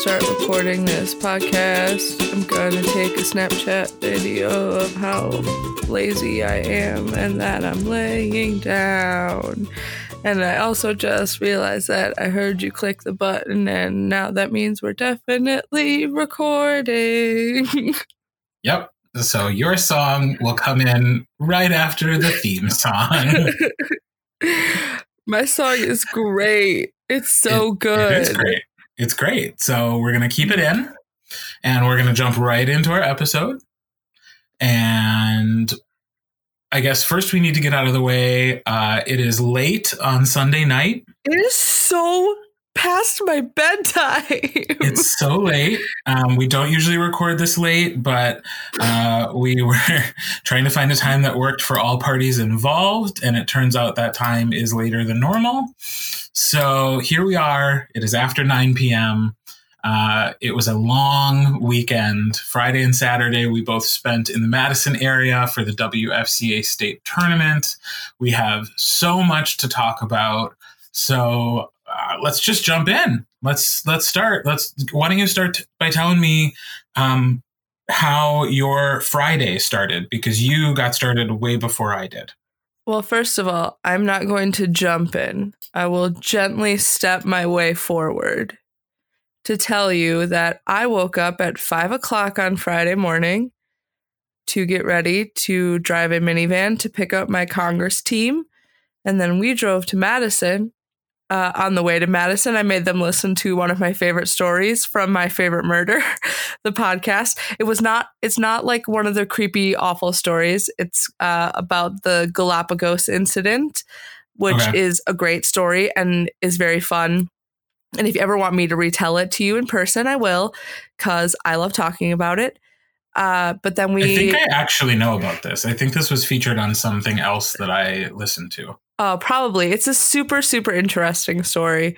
start recording this podcast, I'm going to take a Snapchat video of how lazy I am and that I'm laying down. And I also just realized that I heard you click the button, and now that means we're definitely recording. Yep. So your song will come in right after the theme song. My song is great. It's so good. It is great. It's great. So we're going to keep it in and we're going to jump right into our episode. And I guess first we need to get out of the way. Uh, it is late on Sunday night. It is so past my bedtime. It's so late. Um, we don't usually record this late, but uh, we were trying to find a time that worked for all parties involved, and it turns out that time is later than normal. So here we are. It is after 9 p.m. Uh, it was a long weekend. Friday and Saturday, we both spent in the Madison area for the WFCA state tournament. We have so much to talk about. So uh, let's just jump in. Let's let's start. Let's. Why don't you start by telling me um, how your Friday started? Because you got started way before I did. Well, first of all, I'm not going to jump in. I will gently step my way forward to tell you that I woke up at five o'clock on Friday morning to get ready to drive a minivan to pick up my Congress team. And then we drove to Madison uh, on the way to Madison, I made them listen to one of my favorite stories from My Favorite Murder, the podcast. It was not, it's not like one of the creepy, awful stories. It's uh, about the Galapagos incident, which okay. is a great story and is very fun. And if you ever want me to retell it to you in person, I will, because I love talking about it. Uh, but then we. I think I actually know about this. I think this was featured on something else that I listened to. Oh, probably. It's a super, super interesting story.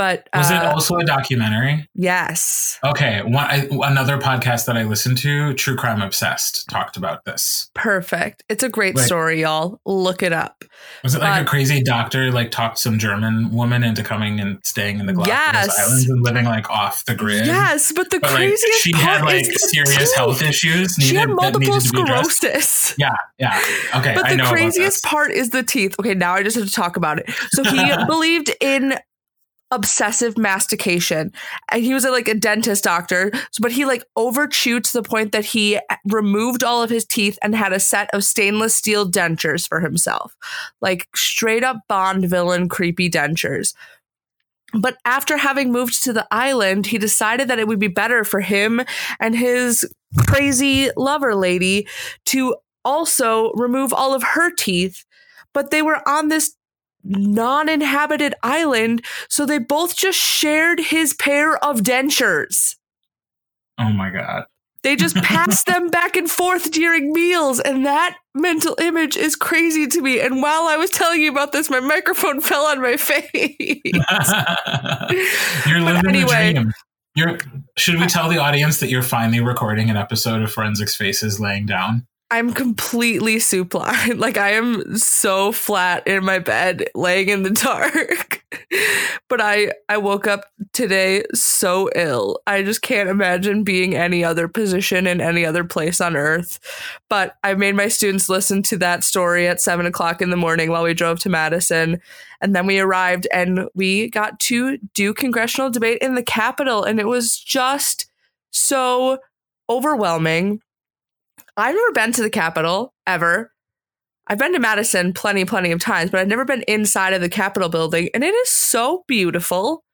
But was uh, it also a documentary? Yes. Okay. One, I, another podcast that I listened to, True Crime Obsessed, talked about this. Perfect. It's a great like, story, y'all. Look it up. Was it like a crazy doctor like talked some German woman into coming and staying in the Galapagos yes. Islands and living like off the grid? Yes, but the but, craziest like, she had like serious health issues. Needed, she had multiple sclerosis. Yeah, yeah. Okay. But the craziest part is the teeth. Okay, now I just have to talk about it. So he believed in obsessive mastication. And he was a, like a dentist doctor but he like overchewed to the point that he removed all of his teeth and had a set of stainless steel dentures for himself. Like straight up bond villain creepy dentures. But after having moved to the island he decided that it would be better for him and his crazy lover lady to also remove all of her teeth. But they were on this non inhabited island, so they both just shared his pair of dentures. Oh my God. They just passed them back and forth during meals, and that mental image is crazy to me. And while I was telling you about this, my microphone fell on my face. you're living anyway, the dream. You're, should we tell the audience that you're finally recording an episode of Forensics Faces laying down? I'm completely supine. Like I am so flat in my bed laying in the dark. but I I woke up today so ill. I just can't imagine being any other position in any other place on earth. But I made my students listen to that story at seven o'clock in the morning while we drove to Madison. And then we arrived and we got to do congressional debate in the Capitol. And it was just so overwhelming I've never been to the Capitol ever. I've been to Madison plenty, plenty of times, but I've never been inside of the Capitol building, and it is so beautiful.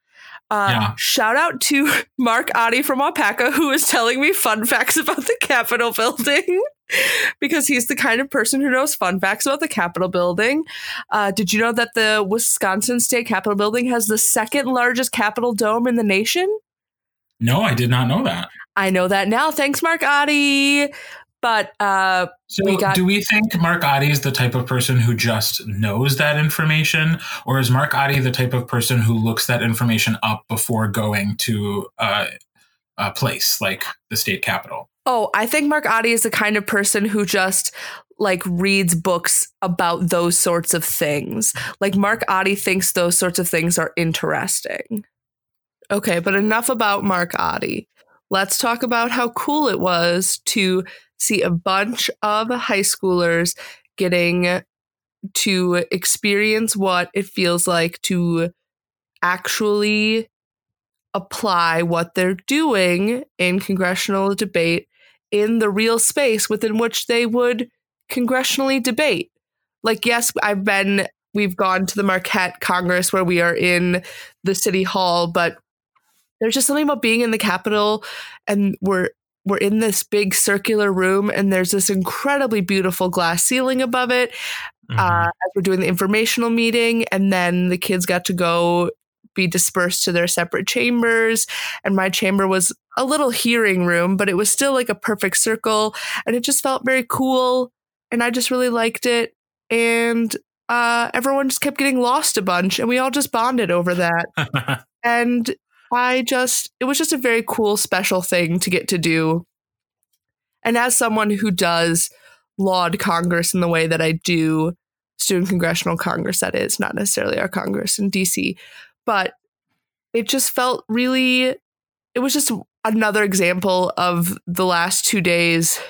Uh, yeah. Shout out to Mark Adi from Waupaca, who is telling me fun facts about the Capitol building because he's the kind of person who knows fun facts about the Capitol building. Uh, did you know that the Wisconsin State Capitol building has the second largest Capitol dome in the nation? No, I did not know that. I know that now. Thanks, Mark Adi. But uh, so, we got- do we think Mark Adi is the type of person who just knows that information, or is Mark Adi the type of person who looks that information up before going to uh, a place like the state capitol? Oh, I think Mark Adi is the kind of person who just like reads books about those sorts of things. Like Mark Adi thinks those sorts of things are interesting. Okay, but enough about Mark Oddie. Let's talk about how cool it was to see a bunch of high schoolers getting to experience what it feels like to actually apply what they're doing in congressional debate in the real space within which they would congressionally debate. Like, yes, I've been, we've gone to the Marquette Congress where we are in the city hall, but there's just something about being in the Capitol and we're we're in this big circular room and there's this incredibly beautiful glass ceiling above it mm-hmm. uh, as we're doing the informational meeting. And then the kids got to go be dispersed to their separate chambers. And my chamber was a little hearing room but it was still like a perfect circle. And it just felt very cool. And i just really liked it. And uh, everyone just kept getting lost a bunch and we all just bonded over that. And I just, it was just a very cool, special thing to get to do. And as someone who does laud Congress in the way that I do Student Congressional Congress, that is, not necessarily our Congress in DC, but it just felt really, it was just another example of the last two days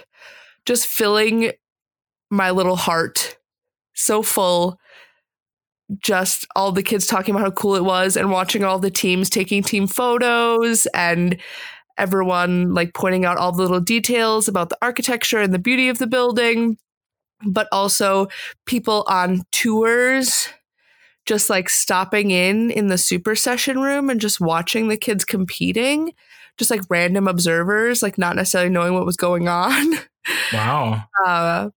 just filling my little heart so full just all the kids talking about how cool it was and watching all the teams taking team photos and everyone like pointing out all the little details about the architecture and the beauty of the building. But also people on tours just like stopping in in the super session room and just watching the kids competing. Just like random observers like not necessarily knowing what was going on. Wow. Uh,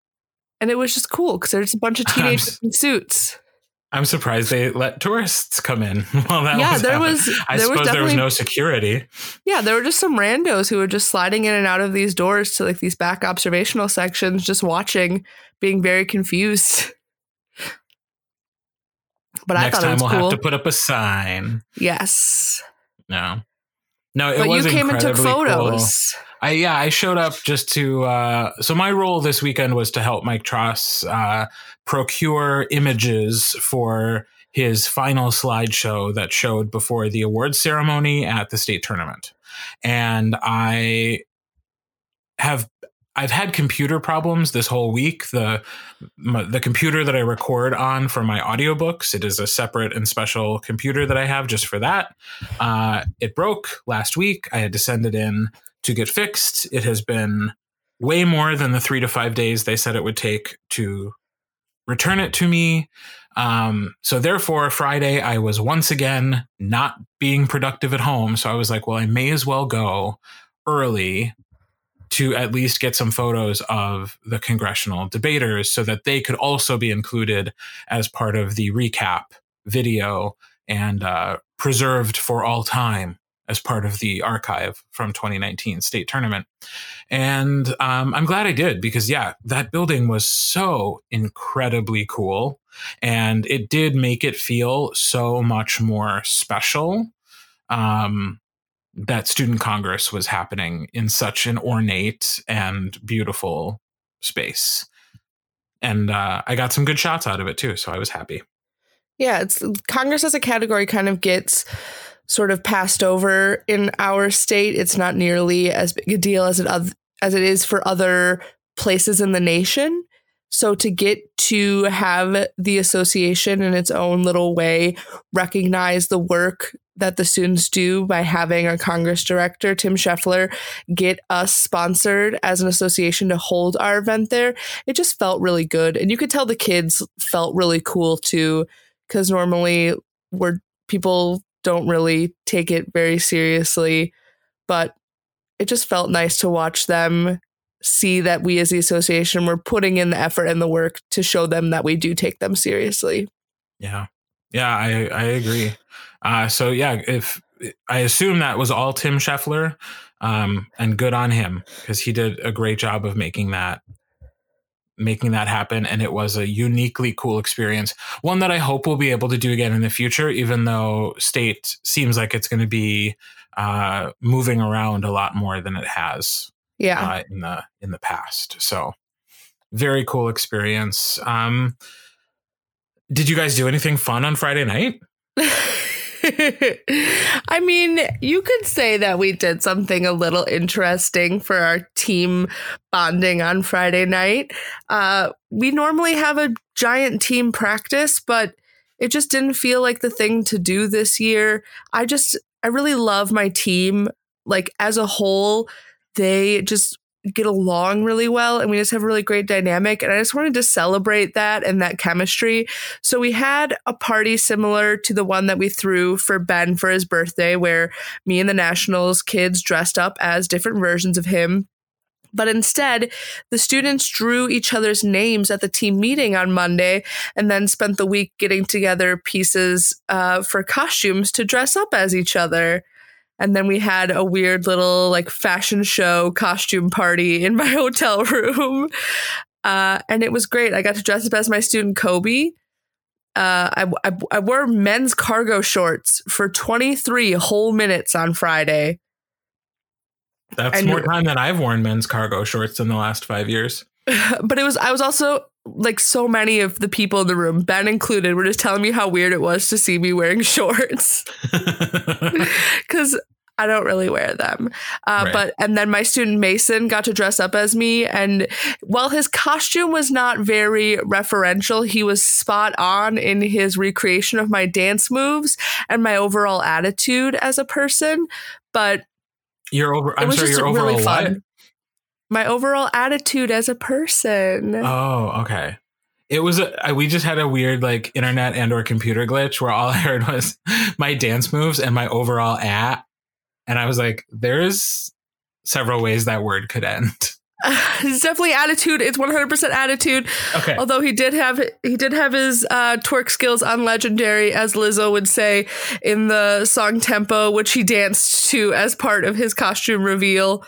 and it was just cool because there's a bunch of teenagers in suits I'm surprised they let tourists come in. Well, that yeah, was there was. I there suppose was there was no security. Yeah, there were just some randos who were just sliding in and out of these doors to like these back observational sections, just watching, being very confused. But Next I thought time it was we'll cool. have to put up a sign. Yes. No, no, it but was you came and took incredibly cool. photos. I yeah, I showed up just to. Uh, so my role this weekend was to help Mike Tross uh, procure images for his final slideshow that showed before the awards ceremony at the state tournament. And I have I've had computer problems this whole week. The my, the computer that I record on for my audiobooks, it is a separate and special computer that I have just for that. Uh, it broke last week. I had to send it in to get fixed. It has been way more than the three to five days they said it would take to return it to me. Um, so therefore, Friday I was once again not being productive at home. So I was like, well, I may as well go early to at least get some photos of the congressional debaters so that they could also be included as part of the recap video and uh, preserved for all time as part of the archive from 2019 state tournament. And um, I'm glad I did because, yeah, that building was so incredibly cool. And it did make it feel so much more special um, that Student Congress was happening in such an ornate and beautiful space. And uh, I got some good shots out of it too. So I was happy. Yeah, it's Congress as a category kind of gets sort of passed over in our state. It's not nearly as big a deal as it as it is for other places in the nation. So to get to have the association in its own little way recognize the work that the students do by having our Congress director, Tim Scheffler, get us sponsored as an association to hold our event there, it just felt really good. And you could tell the kids felt really cool too, because normally we're people don't really take it very seriously. But it just felt nice to watch them see that we as the association were putting in the effort and the work to show them that we do take them seriously. Yeah. Yeah, I, I agree. Uh, so yeah, if I assume that was all Tim Scheffler, um, and good on him because he did a great job of making that making that happen and it was a uniquely cool experience. One that i hope we'll be able to do again in the future even though state seems like it's going to be uh, moving around a lot more than it has yeah. uh, in the in the past. So very cool experience. Um did you guys do anything fun on friday night I mean, you could say that we did something a little interesting for our team bonding on Friday night. Uh, we normally have a giant team practice, but it just didn't feel like the thing to do this year. I just, I really love my team. Like, as a whole, they just get along really well and we just have a really great dynamic and I just wanted to celebrate that and that chemistry. So we had a party similar to the one that we threw for Ben for his birthday where me and the Nationals kids dressed up as different versions of him. But instead, the students drew each other's names at the team meeting on Monday and then spent the week getting together pieces uh, for costumes to dress up as each other. And then we had a weird little like fashion show costume party in my hotel room. Uh, and it was great. I got to dress up as my student Kobe. Uh, I, I, I wore men's cargo shorts for 23 whole minutes on Friday. That's And- more time than I've worn men's cargo shorts in the last five years. but it was I was also like so many of the people in the room, Ben included, were just telling me how weird it was to see me wearing shorts because I don't really wear them. Uh, Right. But and then my student Mason got to dress up as me, and while his costume was not very referential, he was spot on in his recreation of my dance moves and my overall attitude as a person. But You're over. I'm sorry. You're overall really what? My overall attitude as a person. Oh, okay. It was a, we just had a weird like internet and or computer glitch where all I heard was my dance moves and my overall at, and I was like, "There's several ways that word could end." it's definitely attitude. It's 100% attitude. Okay, Although he did have he did have his uh, twerk skills on legendary, as Lizzo would say in the song Tempo, which he danced to as part of his costume reveal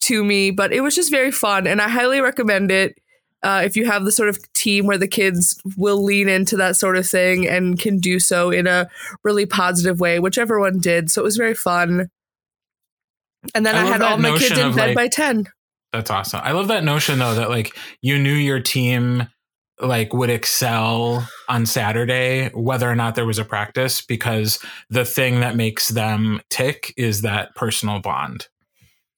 to me. But it was just very fun, and I highly recommend it. Uh, if you have the sort of team where the kids will lean into that sort of thing and can do so in a really positive way, which everyone did. So it was very fun. And then I I, had all my kids in bed like- by 10. that's awesome. I love that notion though that like you knew your team like would excel on Saturday whether or not there was a practice because the thing that makes them tick is that personal bond.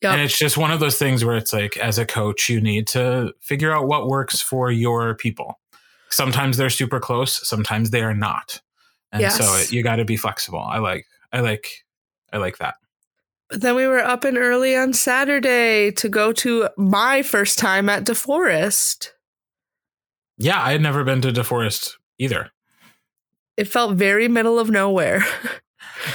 Yep. And it's just one of those things where it's like, as a coach, you need to figure out what works for your people. Sometimes they're super close, sometimes they are not, and Yes. so it, you got to be flexible. I like, I like, I like that. But then we were up and early on Saturday to go to my first time at DeForest. Yeah, I had never been to DeForest either. It felt very middle of nowhere.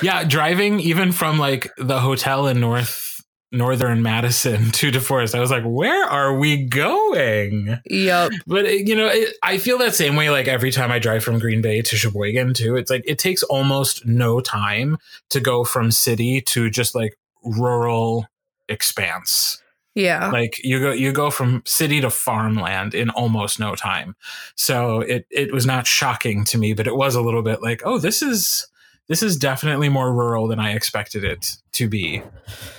Yeah, driving even from like the hotel in North Northern Madison to DeForest, I was like, where are we going? Yep. But it- you know, it, I feel that same way. Like every time I drive from Green Bay to Sheboygan, too. It's like it takes almost no time to go from city to just like rural expanse. Yeah. Like you go, you go from city to farmland in almost no time. So it it was not shocking to me, but it was a little bit like, oh, this is this is definitely more rural than I expected it to be.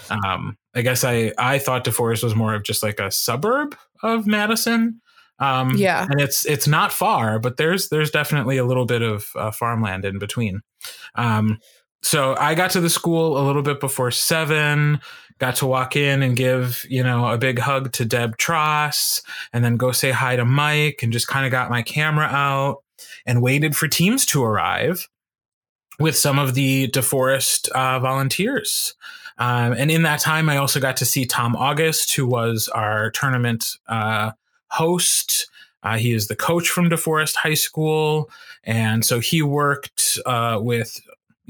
Um, I guess I I thought DeForest was more of just like a suburb of Madison. Um, Yeah. and it's it's not far, but there's there's definitely a little bit of uh, farmland in between. Um, so I got to the school a little bit before seven. Got to walk in and give you know a big hug to Deb Tross, and then go say hi to Mike, and just kind of got my camera out and waited for teams to arrive with some of the DeForest uh, volunteers. Um, and in that time, I also got to see Tom August, who was our tournament uh, host. Uh, he is the coach from DeForest High School, and so he worked uh, with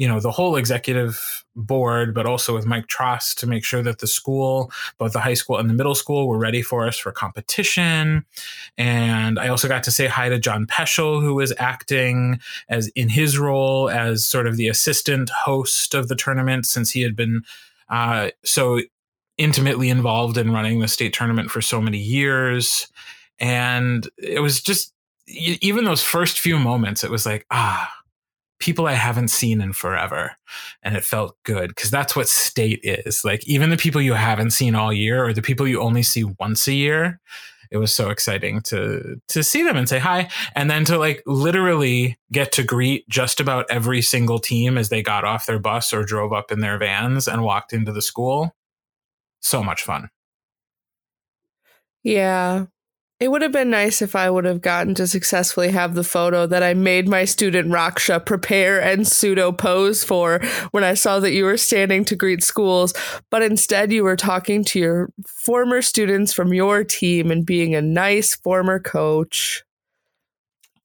you know the whole executive board, but also with Mike Tross to make sure that the school, both the high school and the middle school, were ready for us for competition. And I also got to say hi to John Peschel, who was acting as in his role as sort of the assistant host of the tournament, since he had been uh, so intimately involved in running the state tournament for so many years. And it was just even those first few moments, it was like, ah, people I haven't seen in forever. And it felt good because that's what state is. Like, even the people you haven't seen all year or the people you only see once a year, it was so exciting to to see them and say hi and then to like literally get to greet just about every single team as they got off their bus or drove up in their vans and walked into the school so much fun yeah it would have been nice if I would have gotten to successfully have the photo that I made my student Raksha prepare and pseudo pose for when I saw that you were standing to greet schools, but instead you were talking to your former students from your team and being a nice former coach.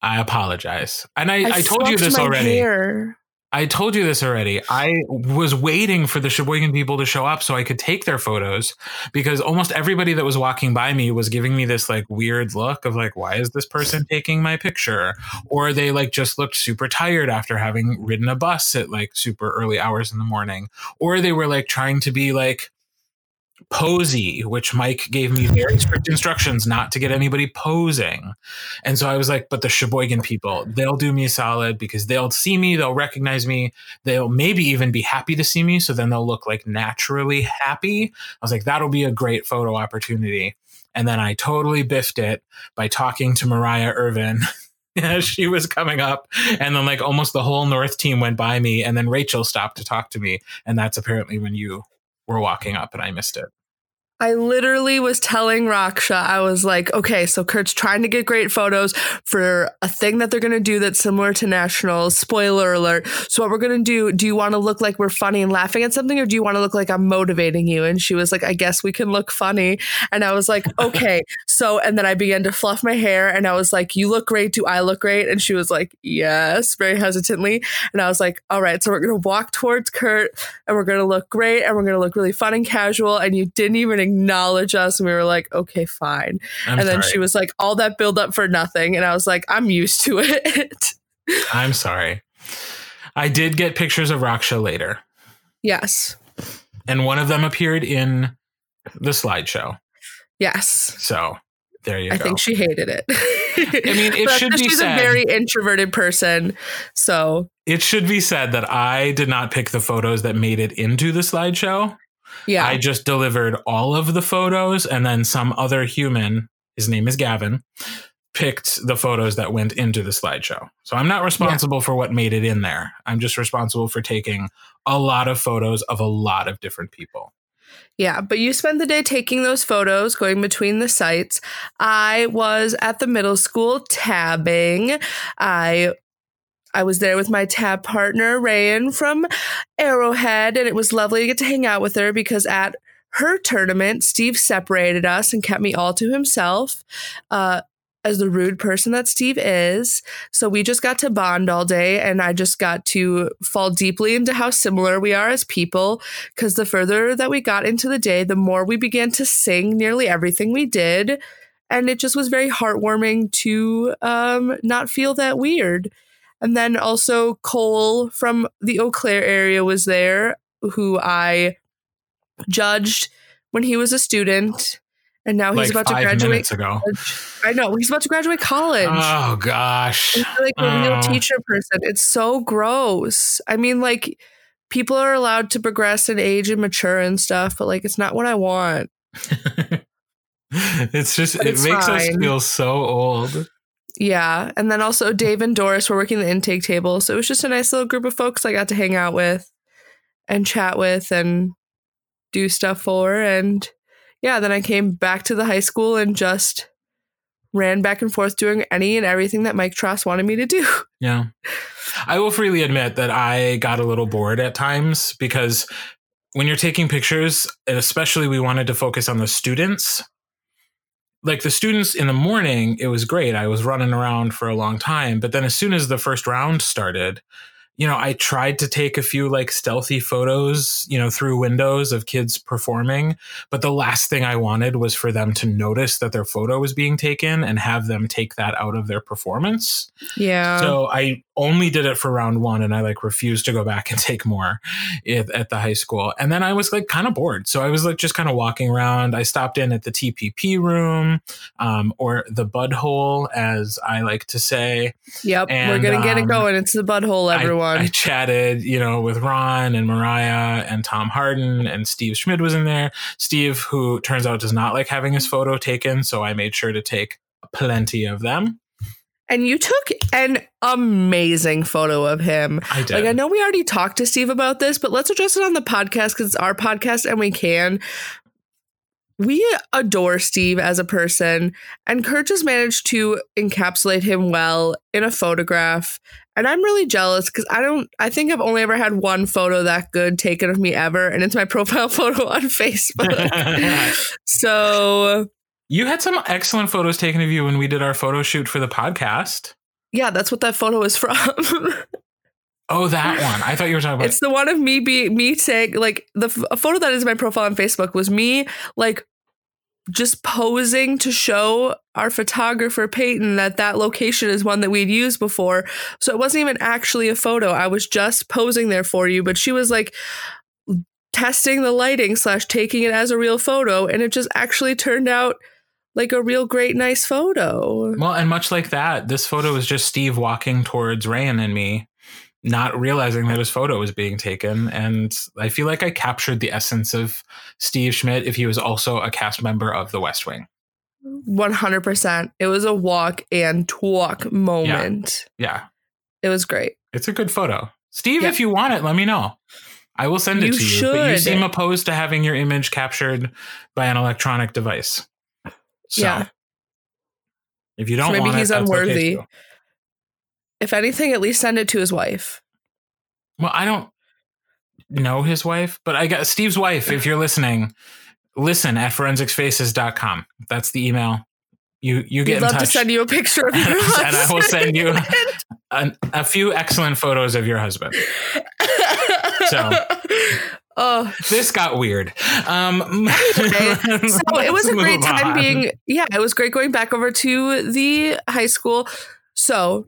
I apologize. And I, I, I told you this already. Hair. I told you this already. I was waiting for the Sheboygan people to show up so I could take their photos because almost everybody that was walking by me was giving me this like weird look of like, why is this person taking my picture? Or they like just looked super tired after having ridden a bus at like super early hours in the morning. Or they were like trying to be like posy, which Mike gave me very strict instructions not to get anybody posing. And so I was like, but the Sheboygan people, they'll do me a solid because they'll see me, they'll recognize me, they'll maybe even be happy to see me. So then they'll look like naturally happy. I was like, that'll be a great photo opportunity. And then I totally biffed it by talking to Mariah Irvin. as she was coming up and then like almost the whole north team went by me and then rachel stopped to talk to me and that's apparently when you were walking up and I missed it. I literally was telling Raksha, I was like, okay, so Kurt's trying to get great photos for a thing that they're going to do that's similar to nationals. Spoiler alert. So, what we're going to do, do you want to look like we're funny and laughing at something, or do you want to look like I'm motivating you? And she was like, I guess we can look funny. And I was like, okay. so, and then I began to fluff my hair and I was like, you look great. Do I look great? And she was like, yes, very hesitantly. And I was like, all right, so we're going to walk towards Kurt and we're going to look great and we're going to look really fun and casual. And you didn't even acknowledge us. And we were like, okay, fine. I'm and then sorry. she was like, all that build up for nothing. And I was like, I'm used to it. I'm sorry. I did get pictures of Raksha later. Yes. And one of them appeared in the slideshow. Yes. So there you go. I go. think she hated it. I mean, it should be she's said. a very introverted person. So it should be said that I did not pick the photos that made it into the slideshow. Yeah. I just delivered all of the photos and then some other human, his name is Gavin, picked the photos that went into the slideshow. So I'm not responsible yeah. for what made it in there. I'm just responsible for taking a lot of photos of a lot of different people. Yeah, but you spent the day taking those photos, going between the sites. I was at the middle school tabbing. I I was there with my tab partner, Rayan from Arrowhead, and it was lovely to get to hang out with her because at her tournament, Steve separated us and kept me all to himself. Uh, as the rude person that Steve is. So we just got to bond all day and I just got to fall deeply into how similar we are as people. Cause the further that we got into the day, the more we began to sing nearly everything we did. And it just was very heartwarming to um, not feel that weird. And then also Cole from the Eau Claire area was there, who I judged when he was a student and now he's like about to graduate. I know he's about to graduate college. Oh gosh, he's like a oh. real teacher person. It's so gross. I mean, like people are allowed to progress and age and mature and stuff, but like it's not what I want. it's just but it it's makes fine. us feel so old. Yeah, and then also Dave and Doris were working the intake table, so it was just a nice little group of folks I got to hang out with and chat with and do stuff for and yeah, then I came back to the high school and just ran back and forth doing any and everything that Mike Tross wanted me to do. Yeah. I will freely admit that I got a little bored at times because when you're taking pictures, and especially we wanted to focus on the students, like the students in the morning, it was great. I was running around for a long time. But then as soon as the first round started, you know, I tried to take a few like stealthy photos, you know, through windows of kids performing, but the last thing I wanted was for them to notice that their photo was being taken and have them take that out of their performance. Yeah. So I only did it for round one and I like refused to go back and take more at, at the high school. And then I was like kind of bored. So I was like just kind of walking around. I stopped in at the TPP room um, or the bud hole, as I like to say. Yep. And, we're going to get it um, going. It's the bud hole, everyone everyone. I chatted, you know, with Ron and Mariah and Tom Harden and Steve Schmidt was in there. Steve, who turns out does not like having his photo taken, so I made sure to take plenty of them. And you took an amazing photo of him. I did. Like I know we already talked to Steve about this, but let's address it on the podcast because it's our podcast and we can. We adore Steve as a person, and Kurt just managed to encapsulate him well in a photograph. And I'm really jealous because I don't, I think I've only ever had one photo that good taken of me ever, and it's my profile photo on Facebook. so, you had some excellent photos taken of you when we did our photo shoot for the podcast. yeah, that's what that photo is from. Oh, that one. I thought you were talking about. It's the one of me be me saying like the f- photo that is my profile on Facebook was me like just posing to show our photographer Peyton that that location is one that we'd used before. So it wasn't even actually a photo. I was just posing there for you, but she was like testing the lighting slash taking it as a real photo, and it just actually turned out like a real great nice photo. well, and much like that, this photo is just Steve walking towards Ryan and me, not realizing that his photo was being taken. And I feel like I captured the essence of Steve Schmidt if he was also a cast member of The West Wing. One hundred percent. It was a walk and talk moment. Yeah, It was great. it's a good photo. Steve, Yeah. if you want it, let me know. I will send it You to you. But you seem opposed to having your image captured by an electronic device. So, Yeah. If you don't So maybe want he's it, okay unworthy. too. If anything, at least send it to his wife. Well, I don't know his wife, but I got Steve's wife. If you're listening, listen at forensicsfaces.com. That's the email. You you get We'd in love touch. to send you a picture of your And husband. I will send you- a, a few excellent photos of your husband. So. oh, This got weird. Um, Anyway, so it was a great time on. being. Yeah, it was great going back over to the high school. So,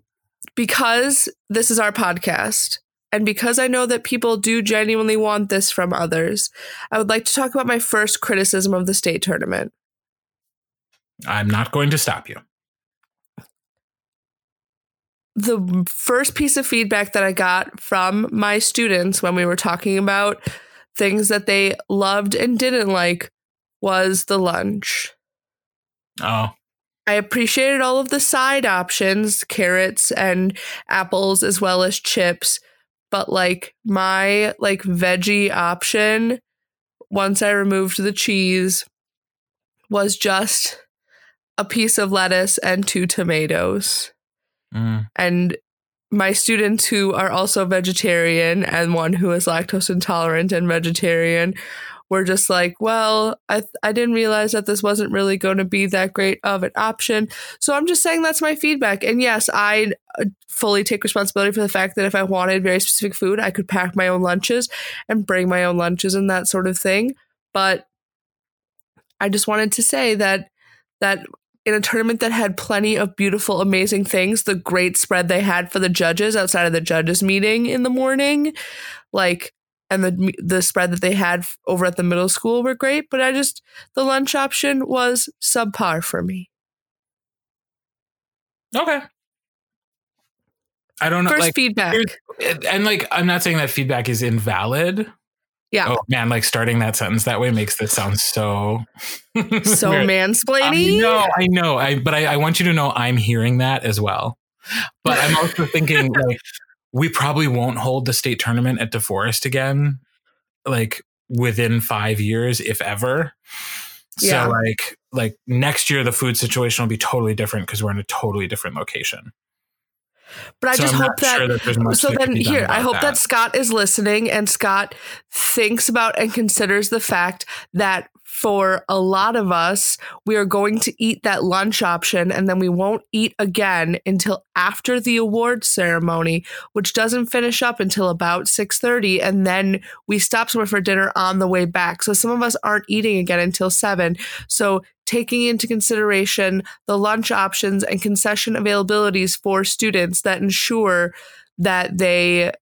because this is our podcast, and because I know that people do genuinely want this from others, I would like to talk about my first criticism of the state tournament. I'm not going to stop you. the first piece of feedback that I got from my students when we were talking about things that they loved and didn't like was the lunch. Oh, I appreciated all of the side options, carrots and apples as well as chips, but like my like veggie option once I removed the cheese was just a piece of lettuce and two tomatoes mm. and my students who are also vegetarian and one who is lactose intolerant and vegetarian were just like, well, I I didn't realize that this wasn't really going to be that great of an option. So I'm just saying that's my feedback. And yes, I uh, fully take responsibility for the fact that if I wanted very specific food, I could pack my own lunches and bring my own lunches and that sort of thing. But I just wanted to say that that in a tournament that had plenty of beautiful, amazing things, the great spread they had for the judges outside of the judges meeting in the morning, like, and the the spread that they had over at the middle school were great. But I just the lunch option was subpar for me. okay. I don't know. First like, feedback. and like, I'm not saying that feedback is invalid. Yeah. Oh man, like starting that sentence that way makes this sound so So mansplaining. know, I know. I but I, I want you to know I'm hearing that as well. But I'm also thinking like we probably won't hold the state tournament at DeForest again, like within five years, if ever. Yeah. So like like next year the food situation will be totally different because we're in a totally different location. But I so just I'm hope that sure that so then here i hope that. scott is listening and scott thinks about and considers the fact that for a lot of us we are going to eat that lunch option and then we won't eat again until after the award ceremony which doesn't finish up until about 6.30 and then we stop somewhere for dinner on the way back so some of us aren't eating again until 7 so taking into consideration the lunch options and concession availabilities for students that ensure that they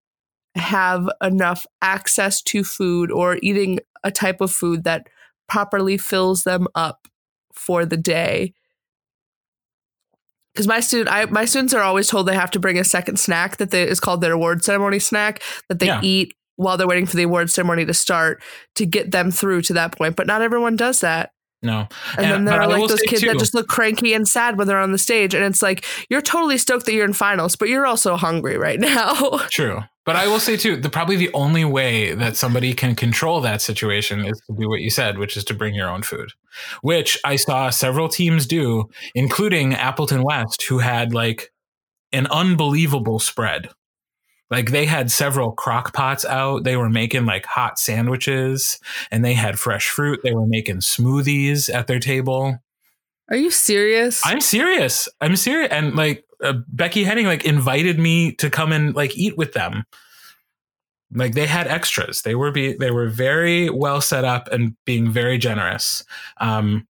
have enough access to food or eating a type of food that properly fills them up for the day. because my student, I my students are always told they have to bring a second snack that they, is called their award ceremony snack that they Yeah. eat while they're waiting for the award ceremony to start to get them through to that point. But not everyone does that. No. And, then there are like those kids that just look cranky and sad when they're on the stage. And it's like, you're totally stoked that you're in finals, but you're also hungry right now. True. But I will say too, the probably the only way that somebody can control that situation is to do what you said, which is to bring your own food. Which I saw several teams do, including Appleton West, who had like an unbelievable spread. Like they had several crock pots out. They were making like hot sandwiches and they had fresh fruit. They were making smoothies at their table. Are you serious? I'm serious. I'm serious. And like uh, Becky Henning like invited me to come and like eat with them. Like they had extras. They were be they were very well set up and being very generous. Um,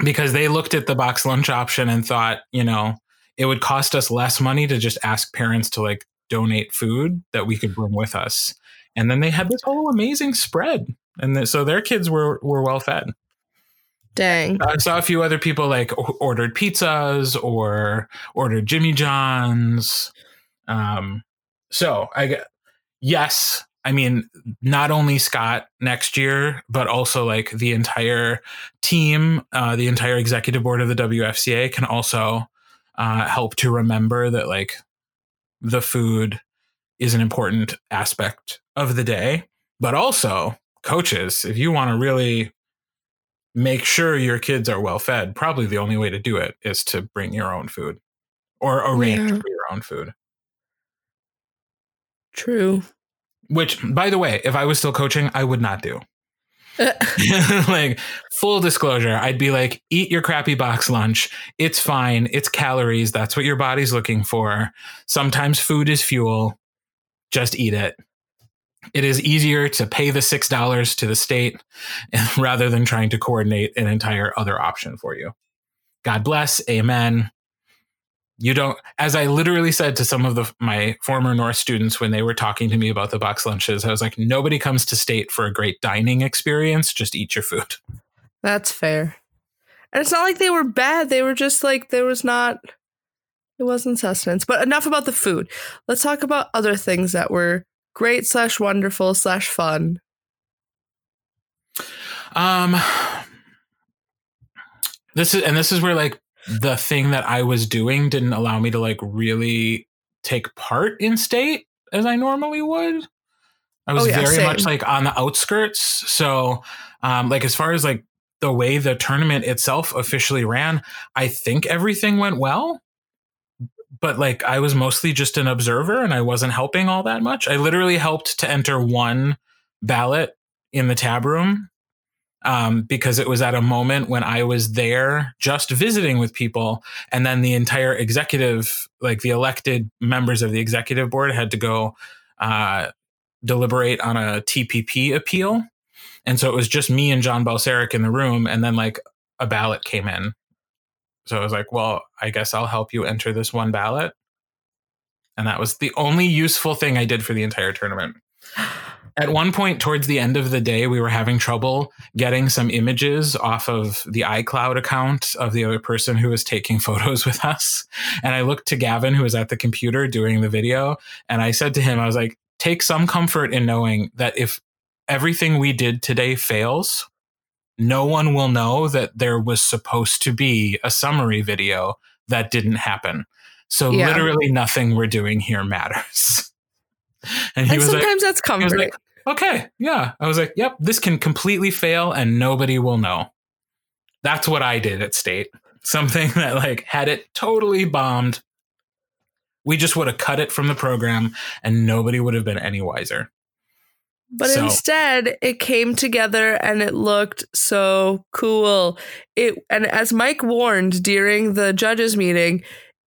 because they looked at the box lunch option and thought, you know, it would cost us less money to just ask parents to like donate food that we could bring with us. And then they had this whole amazing spread. And th- so their kids were were well fed. Dang. I saw a few other people like ordered pizzas or ordered Jimmy John's. Um, so I yes. I mean, not only Scott next year, but also like the entire team, uh, the entire executive board of the WFCA can also uh, help to remember that like the food is an important aspect of the day. But also, coaches, if you want to really make sure your kids are well fed, probably the only way to do it is to bring your own food or arrange Yeah. for your own food. True. Which, by the way, if I was still coaching, I would not do. like full disclosure, I'd be like, eat your crappy box lunch. It's fine. It's calories. That's what your body's looking for. Sometimes food is fuel. Just eat it. It is easier to pay the six dollars to the state rather than trying to coordinate an entire other option for you. God bless. Amen. You don't, as I literally said to some of the, my former North students when they were talking to me about the box lunches, I was like, nobody comes to state for a great dining experience. Just eat your food. That's fair. And it's not like they were bad. They were just like, there was not, it wasn't sustenance. But enough about the food. Let's talk about other things that were great slash wonderful slash fun. Um, this is, and this is where like the thing that I was doing didn't allow me to like really take part in state as I normally would. I was Oh, yeah, very same. much like on the outskirts. So, um, like as far as like the way the tournament itself officially ran, I think everything went well. But like I was mostly just an observer and I wasn't helping all that much. I literally helped to enter one ballot in the tab room um, because it was at a moment when I was there just visiting with people. And then the entire executive, like the elected members of the executive board, had to go uh, deliberate on a TPP appeal. And so it was just me and John Balsaric in the room. And then like a ballot came in. So I was like, well, I guess I'll help you enter this one ballot. And that was the only useful thing I did for the entire tournament. At one point towards the end of the day, we were having trouble getting some images off of the iCloud account of the other person who was taking photos with us. And I looked to Gavin, who was at the computer doing the video, and I said to him, I was like, take some comfort in knowing that if everything we did today fails, no one will know that there was supposed to be a summary video that didn't happen. So Yeah. literally nothing we're doing here matters. And he and was like, sometimes that's comforting. like, okay, yeah. I was like, yep, this can completely fail and nobody will know. That's what I did at state. Something that like had it totally bombed. We just would have cut it from the program and nobody would have been any wiser. But So- instead, it came together and it looked so cool. It and as Mike warned during the judges meeting,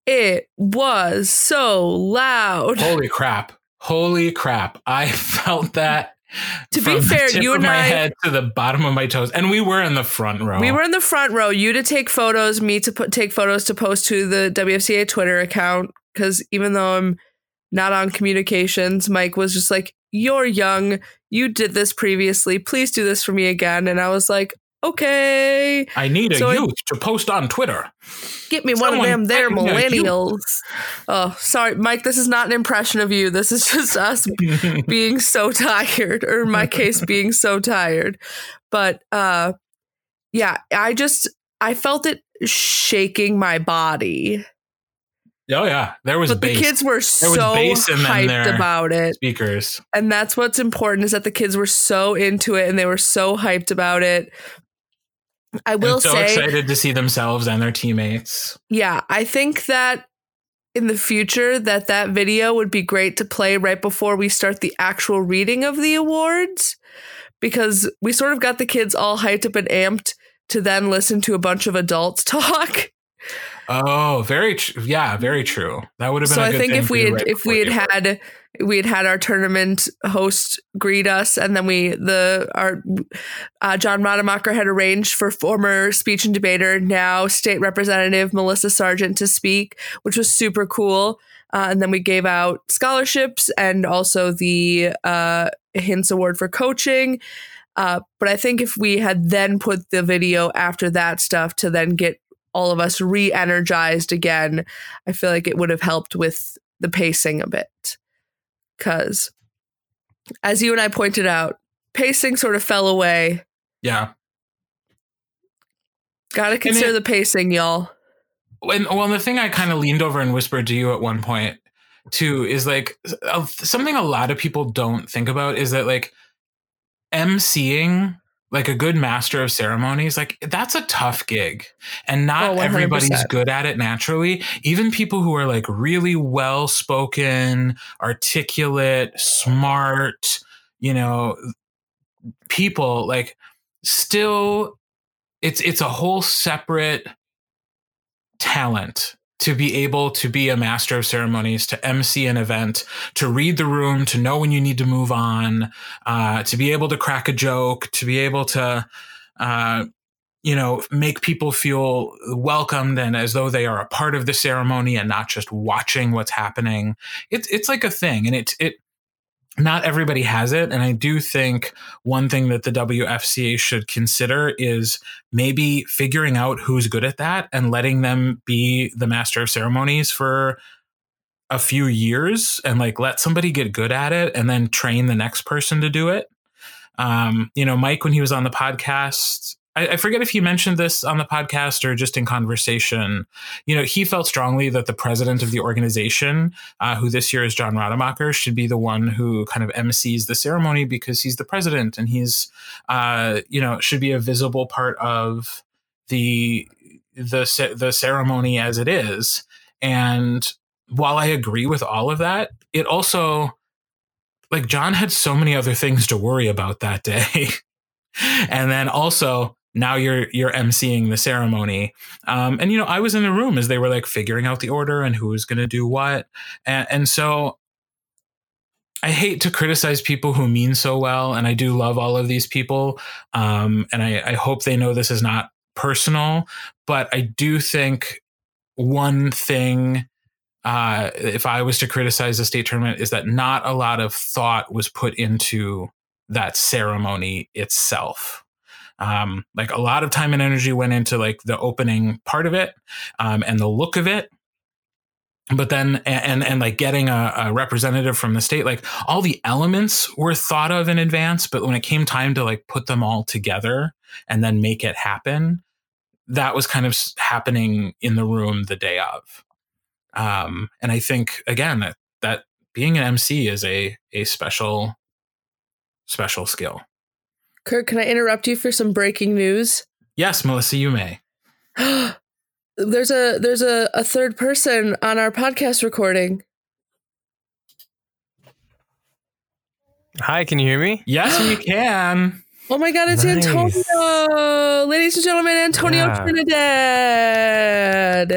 it was so loud. Holy crap. Holy crap. I felt that. To be fair, you of and my I- head to the bottom of my toes. And we were in the front row. We were in the front row. You to take photos, me to put take photos to post to the WFCA Twitter account. Because even though I'm not on communications, Mike was just like, "You're young. You did this previously. Please do this for me again." And I was like, okay, I need a So I- youth to post on Twitter. get me one of them there youth. millennials. Oh, sorry, Mike. This is not an impression of you. This is just us being so tired, or in my case, being so tired. But uh, yeah, I just I felt it shaking my body. Oh yeah, there was But bass the kids were so hyped about it. speakers. And that's what's important is that the kids were so into it and they were so hyped about it. I will so say, excited to see themselves and their teammates. yeah, I think that in the future that that video would be great to play right before we start the actual reading of the awards because we sort of got the kids all hyped up and amped to then listen to a bunch of adults talk. Oh, very tr- yeah, very true. That would have been. so a I think thing if we had right if we had had we had had our tournament host greet us, and then we the our uh, John Rademacher had arranged for former speech and debater, now state representative Melissa Sargent to speak, which was super cool. Uh, and then we gave out scholarships and also the uh, Hints Award for coaching. Uh, but I think if we had then put the video after that stuff to then get all of us re energized again, I feel like it would have helped with the pacing a bit. Because, as you and I pointed out, pacing sort of fell away. yeah. Gotta consider it- the pacing, y'all. And well, the thing I kind of leaned over and whispered to you at one point too is like something a lot of people don't think about is that like emceeing like a good master of ceremonies like that's a tough gig. And not Oh, everybody's good at it naturally. Even people who are like really well spoken articulate smart you know people like still it's it's a whole separate talent to be able to be a master of ceremonies, to MC an event, to read the room, to know when you need to move on, uh, to be able to crack a joke, to be able to, uh, you know, make people feel welcomed and as though they are a part of the ceremony and not just watching what's happening. It's it's like a thing, and it it not everybody has it. And I do think one thing that the WFCA should consider is maybe figuring out who's good at that and letting them be the master of ceremonies for a few years and like let somebody get good at it and then train the next person to do it. Um, you know, Mike, when he was on the podcast, I, I forget if he mentioned this on the podcast or just in conversation. You know, he felt strongly that the president of the organization, uh, who this year is John Rademacher, should be the one who kind of MCs the ceremony because he's the president and he's, uh, you know, should be a visible part of the the the ceremony as it is. And while I agree with all of that, it also like John had so many other things to worry about that day. and then also now you're you're emceeing the ceremony um, and you know i was in the room as they were like figuring out the order and who was going to do what and, and so i hate to criticize people who mean so well and i do love all of these people um, and I, I hope they know this is not personal but i do think one thing uh, if I was to criticize the state tournament, is that not a lot of thought was put into that ceremony itself. Um, like a lot of time and energy went into like the opening part of it um, and the look of it. But then, and, and, and like getting a, a representative from the state, like all the elements were thought of in advance. But when it came time to like put them all together and then make it happen, that was kind of happening in the room the day of um, and I think again that that being an MC is a a special special skill. Kurt, can I interrupt you for some breaking news? Yes, Melissa, you may. there's a there's a, a third person on our podcast recording. Hi, can you hear me? Yes, we can. Oh my god, it's Nice. Antonio! Ladies and gentlemen, Antonio Yeah. Trinidad.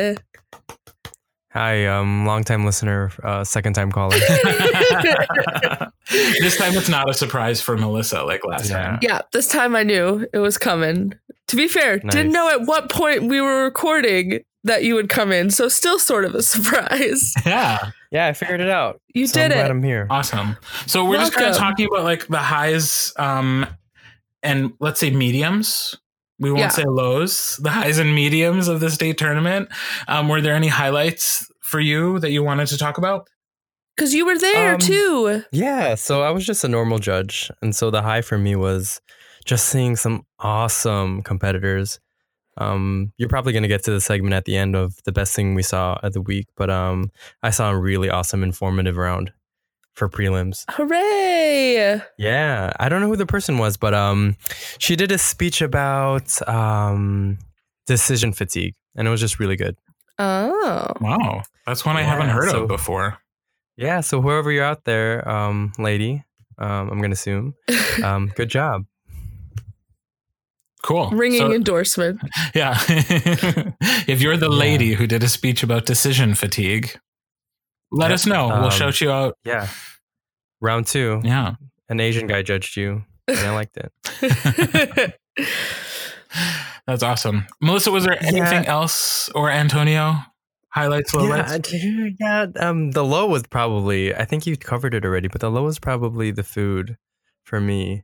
Hi, um, long time listener, uh, second time caller. this time it's not a surprise for Melissa like last Yeah. time. Yeah, this time I knew it was coming. To be fair, didn't know at what point we were recording that you would come in, so still sort of a surprise. Yeah, yeah, I figured it out. You So did I'm glad it. I'm here. awesome. So we're just kind of talking about like the highs um, and let's say mediums We won't Yeah. say lows, the highs and mediums of the state tournament. Um, were there any highlights for you that you wanted to talk about? Because you were there Um, too. Yeah, so I was just a normal judge. And so the high for me was just seeing some awesome competitors. Um, you're probably going to get to the segment at the end of the best thing we saw of the week, but um, I saw a really awesome, informative round for prelims. Hooray! Yeah, I don't know who the person was, but um, she did a speech about um, decision fatigue, and it was just really good. Oh. Wow, that's one I haven't heard so- of before. Yeah, so whoever you're out there, um, lady, um, I'm going to assume, um, good job. Cool. Ringing So- endorsement. Yeah. if you're the Yeah. lady who did a speech about decision fatigue, let Yep. us know. we'll Um, shout you out. Yeah. Round two, Yeah. an Asian guy judged you, and I liked it. That's awesome. Melissa, was there anything else or Antonio? Highlights, lowlights? Yeah, yeah. Um, the low was probably. I think you covered it already, but the low was probably the food for me.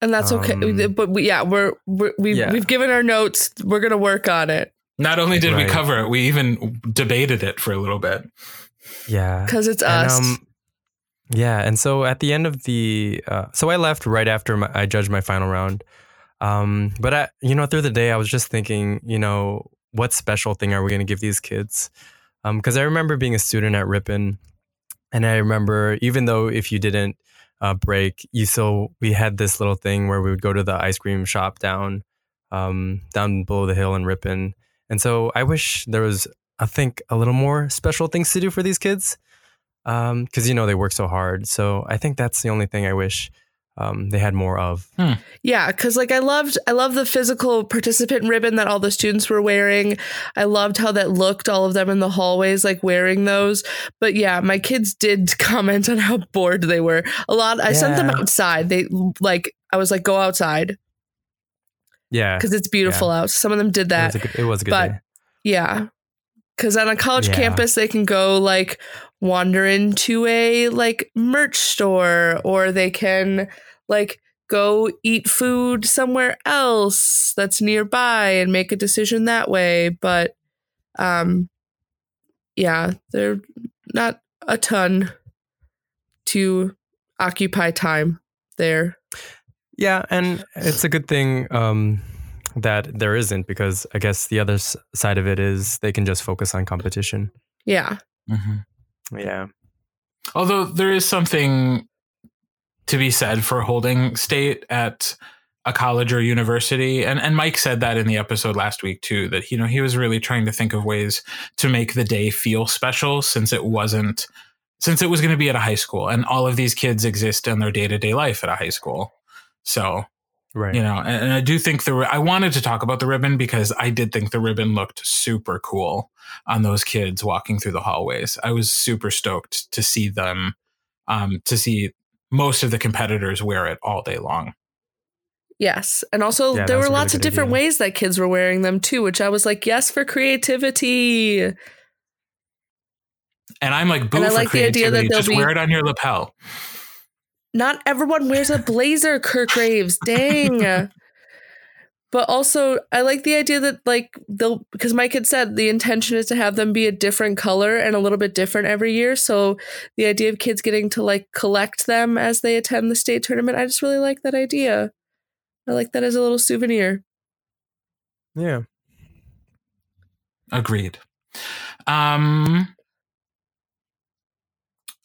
and that's okay. Um, but we, yeah, we're, we're we've Yeah. we've given our notes. We're gonna work on it Not only did we cover it, we even debated it for a little bit. Yeah, because it's And, us. um, yeah, and so at the end of the, uh, so I left right after my, I judged my final round. Um, but I, you know, through the day, I was just thinking, you know, what special thing are we going to give these kids? Um, because I remember being a student at Ripon, and I remember even though if you didn't uh, break, you still we had this little thing where we would go to the ice cream shop down, um, down below the hill in Ripon, and so I wish there was, I think, a little more special things to do for these kids um because you know they work so hard so i think that's the only thing i wish um they had more of Yeah, because like I loved I love the physical participant ribbon that all the students were wearing. I loved how that looked, all of them in the hallways, like wearing those. But yeah, my kids did comment on how bored they were. A lot I sent them outside. They like I was like, go outside yeah because it's beautiful out. Some of them did it that. was a good, it was a good but- day Yeah. Cause on a college Yeah. campus they can go like wander into a like merch store or they can like go eat food somewhere else that's nearby and make a decision that way. But um yeah, they're not a ton to occupy time there. yeah and it's a good thing um that there isn't because i guess the other side of it is they can just focus on competition Yeah. Mm-hmm. yeah Although there is something to be said for holding state at a college or university, and and Mike said that in the episode last week too. That you know he was really trying to think of ways to make the day feel special, since it wasn't, since it was going to be at a high school, and all of these kids exist in their day to day life at a high school. So right you know and, and i do think the i wanted to talk about the ribbon because i did think the ribbon looked super cool on those kids walking through the hallways i was super stoked to see them um to see most of the competitors wear it all day long Yes. And also Yeah, there were a really lots of different idea. ways that kids were wearing them too, which I was like, yes, for creativity. and i'm like boo And I for like the idea that creativity. they'll just be- wear it on your lapel Not everyone wears a blazer, Kurt Graves. Dang. but also I like the idea that like they'll because Mike had said the intention is to have them be a different color and a little bit different every year. So the idea of kids getting to like collect them as they attend the state tournament, I just really like that idea. I like that as a little souvenir. yeah agreed um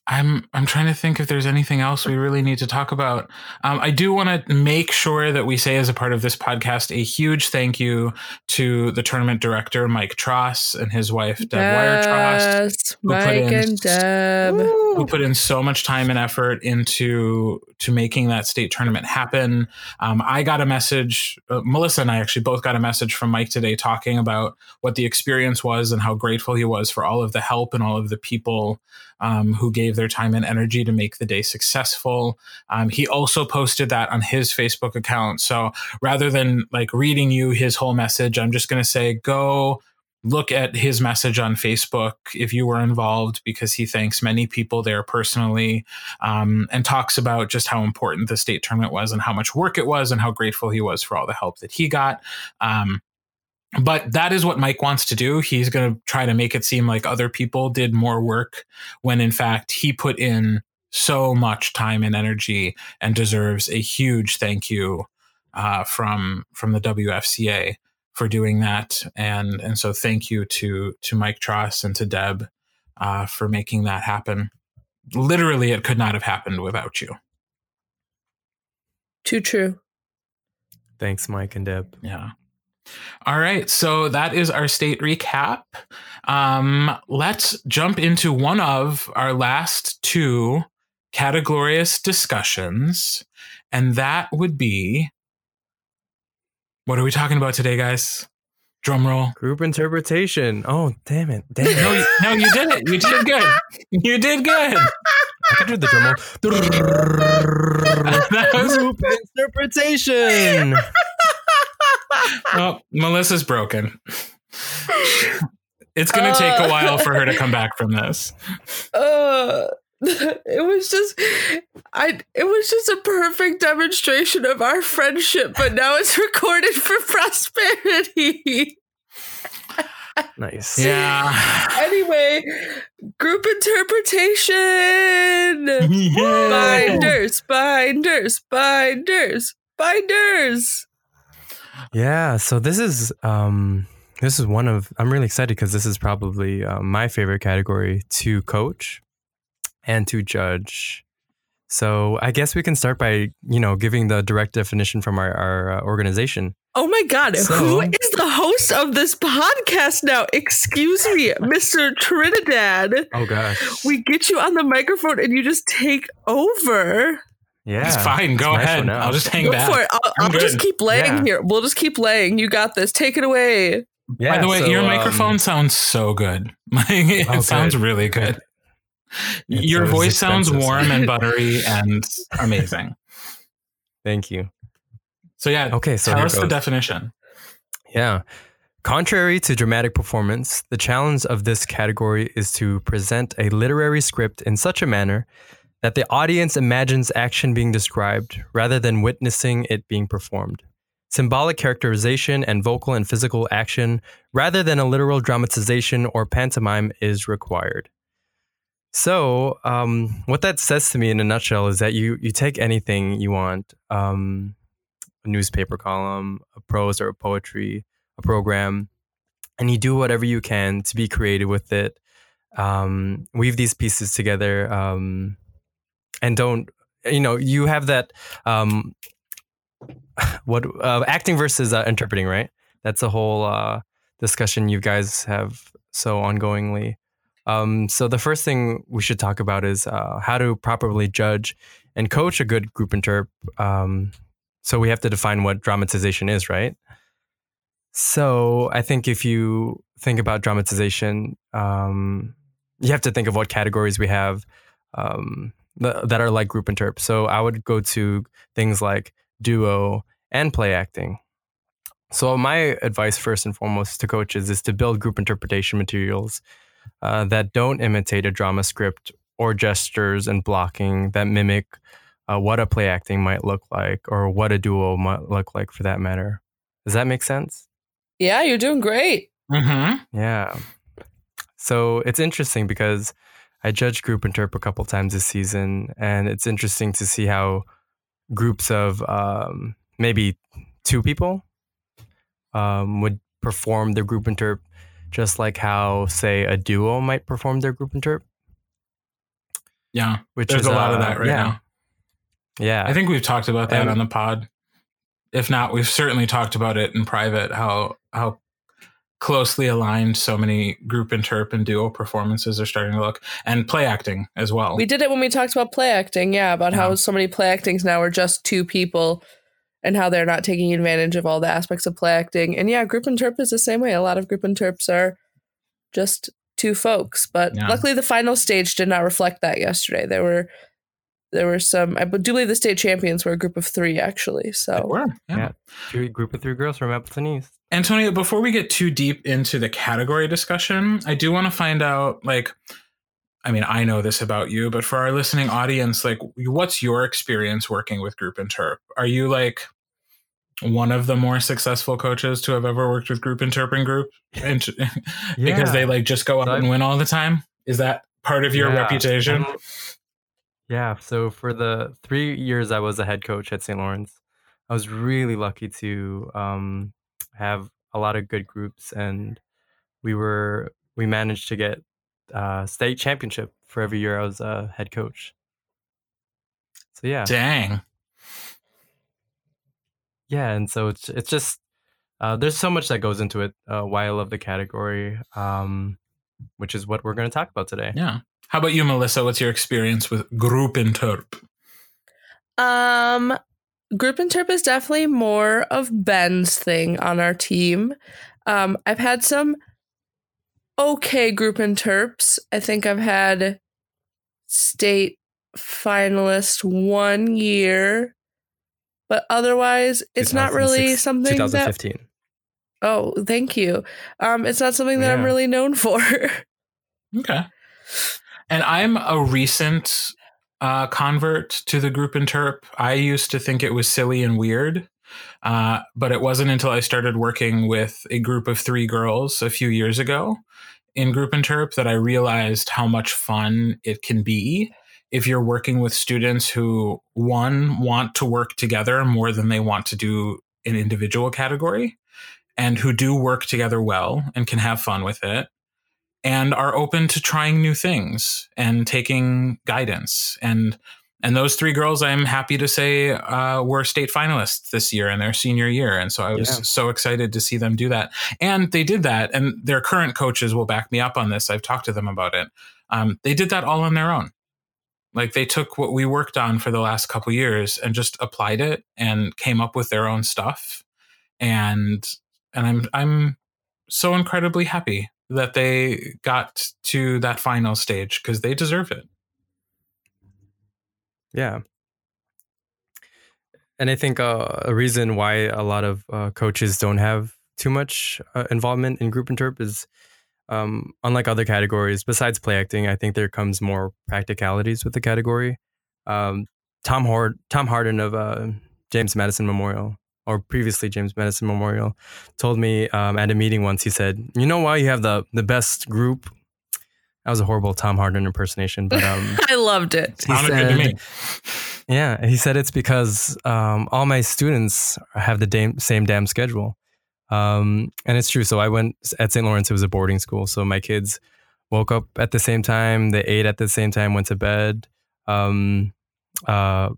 I'm I'm trying to think if there's anything else we really need to talk about. Um, I do want to make sure that we say as a part of this podcast a huge thank you to the tournament director Mike Tross and his wife Deb Yes, who put Mike in and Deb. who put in so much time and effort into to making that state tournament happen. Um, I got a message. Uh, Melissa and I actually both got a message from Mike today talking about what the experience was and how grateful he was for all of the help and all of the people um, who gave their time and energy to make the day successful. Um, he also posted that on his Facebook account. So rather than like reading you his whole message, I'm just going to say go look at his message on Facebook if you were involved, because he thanks many people there personally um, and talks about just how important the state tournament was and how much work it was and how grateful he was for all the help that he got. Um, but that is what Mike wants to do. He's going to try to make it seem like other people did more work when in fact he put in so much time and energy and deserves a huge thank you uh, from from the WFCA for doing that. And and so thank you to to Mike Tross and to Deb uh, for making that happen. Literally, it could not have happened without you. Too true. Thanks, Mike and Deb. Yeah. All right, so that is our state recap. Um, let's jump into one of our last two categorious discussions, and that would be what are we talking about today, guys? Drum roll. Group interpretation. Oh, damn it. Damn it. No, you, no, you did it. You did good. You did good. I can do the drum roll. That was- Group interpretation. oh, Melissa's broken. It's going to take a while for her to come back from this. uh it was just i it was just a perfect demonstration of our friendship but now it's recorded for prosperity Nice. Yeah. anyway group interpretation Yeah. binders binders binders binders Yeah. So this is um this is one of I'm really excited because this is probably uh, my favorite category to coach and to judge. So I guess we can start by you know giving the direct definition from our, our uh, organization. Oh my god, So- who is the host of this podcast now? Excuse me, Mr. Trinidad. Oh gosh. We get you on the microphone and you just take over. yeah. It's fine. Go It's ahead. now. I'll just hang Go back. for it. I'll, I'm I'll just keep laying Yeah. here. We'll just keep laying. You got this. Take it away. Yeah, By the way, so, your um, microphone sounds so good. Like, it Oh, sounds good. really good. It's- your it's voice sounds warm and buttery and amazing. Thank you. So yeah, Okay, so tell here us the definition. Yeah. Contrary to dramatic performance, the challenge of this category is to present a literary script in such a manner that the audience imagines action being described rather than witnessing it being performed. Symbolic characterization and vocal and physical action rather than a literal dramatization or pantomime is required. So, um, what that says to me in a nutshell is that you you take anything you want, um, a newspaper column, a prose or a poetry, a program, and you do whatever you can to be creative with it. Um, weave these pieces together, um, and don't you know you have that um, what uh, acting versus uh, interpreting, right? That's a whole uh, discussion you guys have so ongoingly. Um, so the first thing we should talk about is uh, how to properly judge and coach a good group interp. Um, so we have to define what dramatization is, right? So I think if you think about dramatization, um, you have to think of what categories we have um, th- that are like group interp. So I would go to things like duo and play acting. So my advice, first and foremost, to coaches is to build group interpretation materials uh, that don't imitate a drama script or gestures and blocking that mimic uh, what a play acting might look like or what a duo might look like for that matter. Does that make sense? Yeah, you're doing great. Mm-hmm. Yeah. So it's interesting because I judged group interp a couple times this season, and it's interesting to see how groups of um, maybe two people um, would perform their group interp just like how, say, a duo might perform their group interp. Yeah, Which there's is a lot of uh, that right yeah. now. Yeah, I think we've talked about that And- on the pod. If not, we've certainly talked about it in private. How how closely aligned so many group interp and duo performances are starting to look, and play acting as well. We did it when we talked about play acting. Yeah, about how so many play actings now are just two people and how they're not taking advantage of all the aspects of play acting. And yeah, group interp is the same way. A lot of group interps are just two folks. But Yeah. luckily, the final stage did not reflect that yesterday. There were there were some. I do believe the state champions were a group of three actually. They So were, yeah. Yeah. Three group of three girls from Appleton East. Antonio, before we get too deep into the category discussion, I do want to find out like I mean, I know this about you, but for our listening audience, like what's your experience working with group interp? Are you like one of the more successful coaches to have ever worked with group interp and group int- because they like just go out and win all the time? Is that part of your Yeah. reputation? Yeah. So for the three years I was a head coach at St. Lawrence, I was really lucky to um, have a lot of good groups, and we were we managed to get uh, state championship for every year I was a head coach. So yeah, Dang. yeah, and so it's it's just uh, there's so much that goes into it. Uh, why I love the category, um, which is what we're going to talk about today. Yeah. How about you, Melissa? What's your experience with group interp? Um, group interp is definitely more of Ben's thing on our team. Um, I've had some okay group interps. I think I've had state finalist one year, but otherwise, it's not really 2006 something that. 2015. Oh, thank you. Um, it's not something that I'm really known for. Okay. And I'm a recent uh, convert to the group interp. I used to think it was silly and weird, uh, but it wasn't until I started working with a group of three girls a few years ago in group interp that I realized how much fun it can be if you're working with students who, one, want to work together more than they want to do an individual category, and who do work together well and can have fun with it and are open to trying new things and taking guidance and and those three girls i'm happy to say uh, were state finalists this year in their senior year. And so i was Yeah. so excited to see them do that. And they did that and their current coaches will back me up on this. I've talked to them about it. Um, they did that all on their own. Like they took what we worked on for the last couple years and just applied it and came up with their own stuff. And and i'm i'm so incredibly happy that they got to that final stage because they deserve it. Yeah. And I think uh, a reason why a lot of uh, coaches don't have too much uh, involvement in group interp is um, unlike other categories, besides play acting, I think there comes more practicalities with the category. Um, Tom Hard Tom Harden of uh, James Madison Memorial, or previously James Madison Memorial, told me um, at a meeting once. He said, "You know why you have the the best group." That was a horrible Tom Harden impersonation, but um, I loved it. he Sounded good to me. yeah, he said it's because um, all my students have the dam- same damn schedule. Um, and it's true. So I went at St. Lawrence, it was a boarding school. So my kids woke up at the same time, they ate at the same time, went to bed. Um, uh,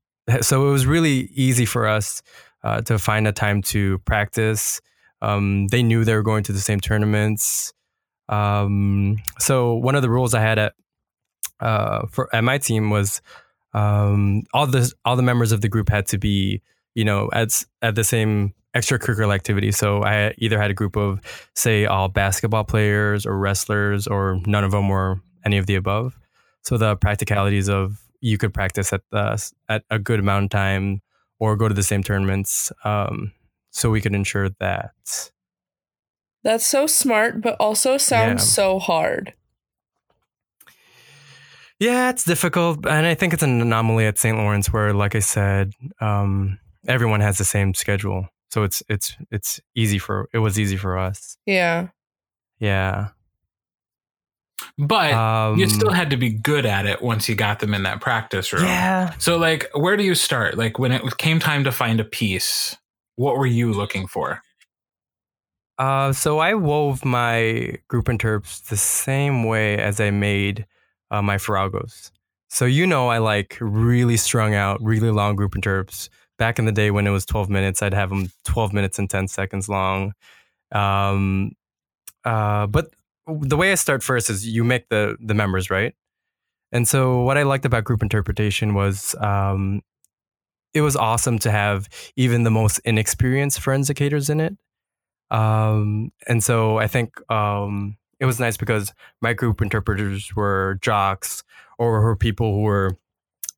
so it was really easy for us uh, to find a time to practice. Um, they knew they were going to the same tournaments. Um, so one of the rules I had at uh, for at my team was um, all the all the members of the group had to be you know at at the same extracurricular activity. So I either had a group of say all basketball players or wrestlers, or none of them were any of the above. So the practicalities of you could practice at the at a good amount of time or go to the same tournaments. Um, so we could ensure that That's so smart, but also sounds Yeah. so hard. Yeah, it's difficult, and I think it's an anomaly at St. Lawrence where, like I said, um, everyone has the same schedule, so it's it's it's easy for it was easy for us. Yeah. Yeah, But um, you still had to be good at it once you got them in that practice room. yeah. So, like, where do you start? Like, when it came time to find a piece, what were you looking for? Uh, so I wove my group interps the same way as I made uh, my Farragos. So you know I like really strung out, really long group interps. Back in the day when it was 12 minutes, I'd have them 12 minutes and 10 seconds long. Um, uh, but the way I start first is you make the the members right. And so what I liked about group interpretation was um, it was awesome to have even the most inexperienced forensicators in it. Um, and so I think um, it was nice because my group interpreters were jocks or were people who were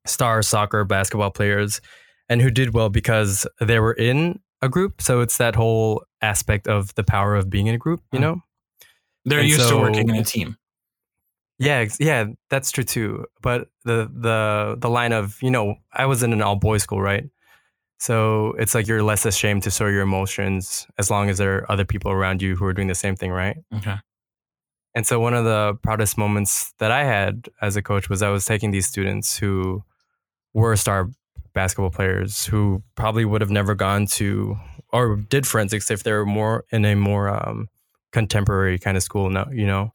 star soccer basketball players and who did well because they were in a group. So it's that whole aspect of the power of being in a group, you Mm. know? They're And used to working in a team. Yeah, yeah, that's true too. But the the the line of you know, I was in an all boys school, right? So it's like you're less ashamed to show your emotions as long as there are other people around you who are doing the same thing, right? Okay. And so one of the proudest moments that I had as a coach was I was taking these students who were star basketball players who probably would have never gone to or did forensics if they were more in a more um, contemporary kind of school, no, you know,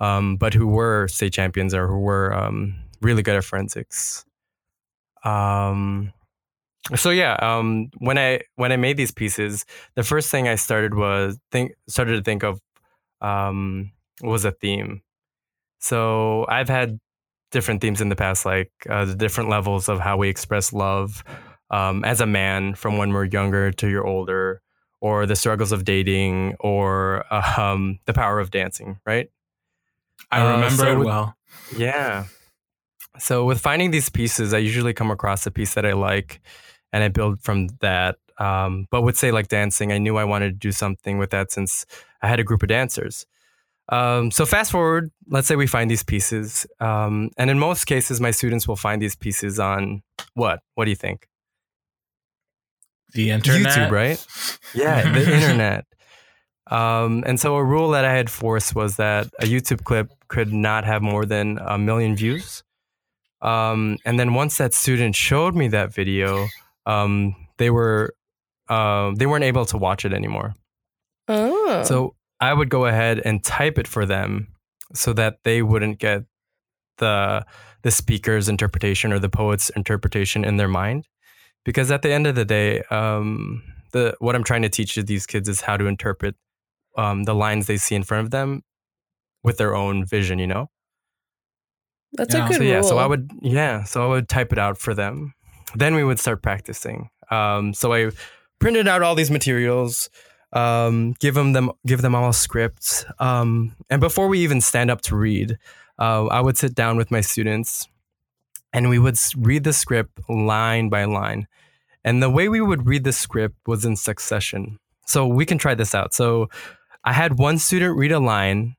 um, but who were state champions or who were um, really good at forensics. Um, so yeah, um, when I when I made these pieces, the first thing I started was think started to think of um, was a theme. So I've had different themes in the past, like uh, the different levels of how we express love um, as a man from when we're younger to you're older, or the struggles of dating, or um, the power of dancing, right? I Uh, remember so it with- well. Yeah. So with finding these pieces, I usually come across a piece that I like, and I build from that. Um, but with say like dancing, I knew I wanted to do something with that since I had a group of dancers. Um, so fast forward, let's say we find these pieces, um, and in most cases, my students will find these pieces on what? What do you think? The internet. YouTube, right? Yeah, the internet. Um, and so a rule that I had forced was that a YouTube clip could not have more than a million views. Um, and then once that student showed me that video, um, they were um, they weren't able to watch it anymore. Oh. So I would go ahead and type it for them so that they wouldn't get the the speaker's interpretation or the poet's interpretation in their mind. Because at the end of the day, um, the what I'm trying to teach these kids is how to interpret um, the lines they see in front of them with their own vision. You know. That's Yeah. a good So yeah, so I would yeah, so I would type it out for them. Then we would start practicing. Um, so I printed out all these materials, um, give them them give them all scripts, um, and before we even stand up to read, uh, I would sit down with my students, and we would read the script line by line. And the way we would read the script was in succession. So we can try this out. So I had one student read a line,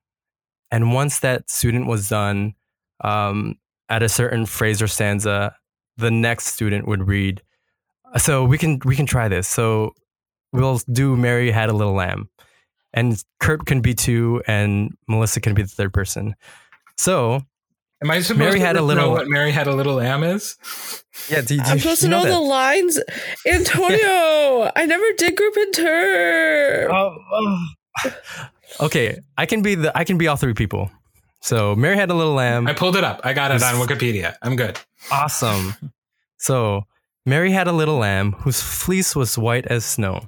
and once that student was done, um, at a certain phrase or stanza, the next student would read. So we can we can try this. So we'll do Mary had a little lamb, and Kurt can be two, and Melissa can be the third person. So Am I supposed Mary to had a know little- what Mary had a little lamb is? yeah, do, do, I'm supposed to you know, that? the lines. Antonio, I never did group interp. Oh, oh. okay, I can be the I can be all three people. So Mary had a little lamb. I pulled it up. I got it on Wikipedia. I'm good. Awesome. So Mary had a little lamb whose fleece was white as snow.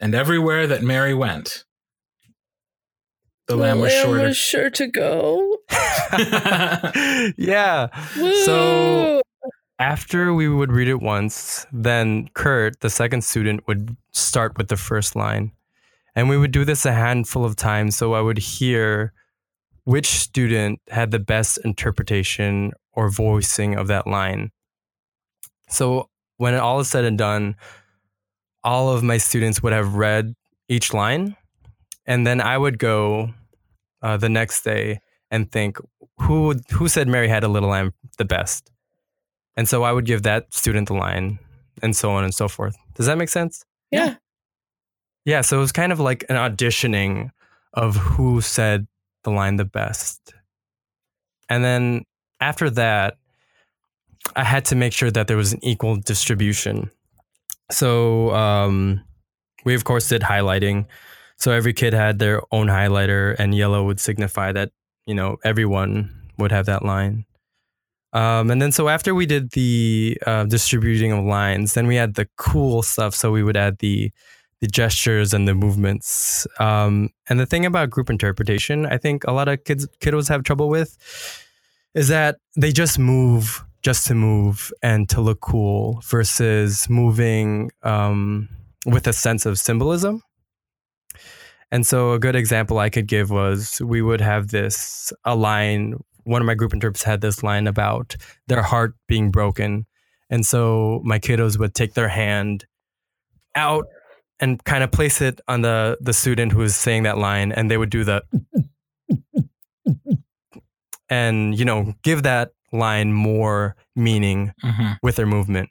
And everywhere that Mary went, the lamb was shorter. was sure to go. yeah. Woo! So after we would read it once, then Kurt, the second student, would start with the first line. And we would do this a handful of times. So I would hear which student had the best interpretation or voicing of that line. So when all is said and done, all of my students would have read each line. And then I would go uh, the next day and think, who who said Mary had a little lamb the best? And so I would give that student the line and so on and so forth. Does that make sense? yeah. Yeah, so it was kind of like an auditioning of who said the line the best. And then after that, I had to make sure that there was an equal distribution. So um, we, of course, did highlighting. So every kid had their own highlighter, and yellow would signify that, you know, everyone would have that line. Um, and then so after we did the uh, distributing of lines, then we had the cool stuff. So we would add the the gestures and the movements. Um, and the thing about group interpretation, I think a lot of kids kiddos have trouble with, is that they just move just to move and to look cool versus moving um, with a sense of symbolism. And so a good example I could give was we would have this a line one of my group interps had this line about their heart being broken. And so my kiddos would take their hand out and kind of place it on the the student who was saying that line and they would do the and you know give that line more meaning Mhm. with their movement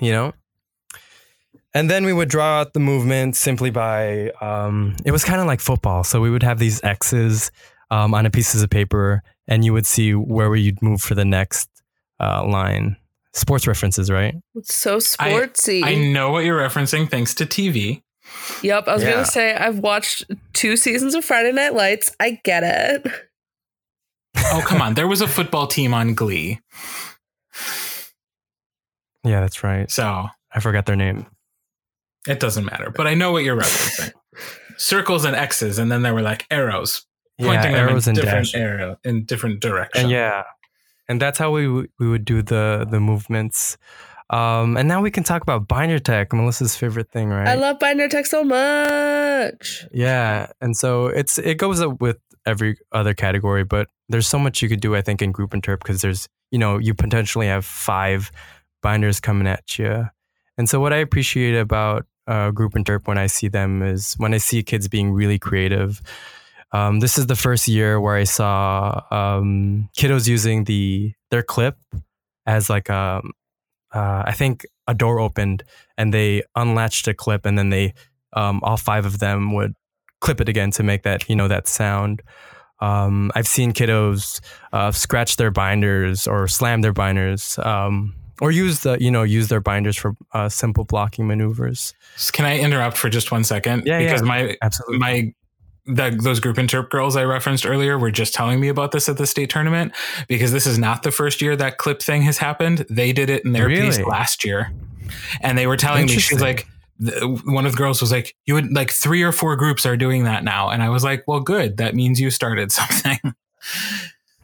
you know and then we would draw out the movement simply by um, it was kind of like football so we would have these x's um, on a pieces of paper and you would see where you'd move for the next uh, line sports references right It's so sportsy. I know what you're referencing thanks to TV. yep, I was Yeah. gonna say I've watched two seasons of Friday Night Lights. I get it. Oh, come on. There was a football team on Glee. yeah that's right So i forgot their name it doesn't matter. But I know what you're referencing. Circles and X's, and then there were like arrows pointing yeah them arrows in different dash arrow in different directions. and yeah and that's how we w- we would do the the movements um and now we can talk about binder tech melissa's favorite thing right I love Binder Tech so much. yeah and so it's it goes up with every other category but there's so much you could do i think in group interp because there's you know you potentially have five binders coming at you and so what i appreciate about uh, group interp when i see them is when i see kids being really creative um, this is the first year where I saw um, kiddos using the their clip as like a, uh, I think a door opened and they unlatched a clip and then they um, all five of them would clip it again to make that you know that sound. Um, I've seen kiddos uh, scratch their binders or slam their binders. Um, or use the you know use their binders for uh, simple blocking maneuvers. Can I interrupt for just one second? Yeah, because yeah. my Absolutely. my that those group interp girls I referenced earlier were just telling me about this at the state tournament because this is not the first year that clip thing has happened. They did it in their piece last year, and they were telling me she's like. Th- One of the girls was like, "You would like three or four groups are doing that now," and I was like, "Well, good. That means you started something."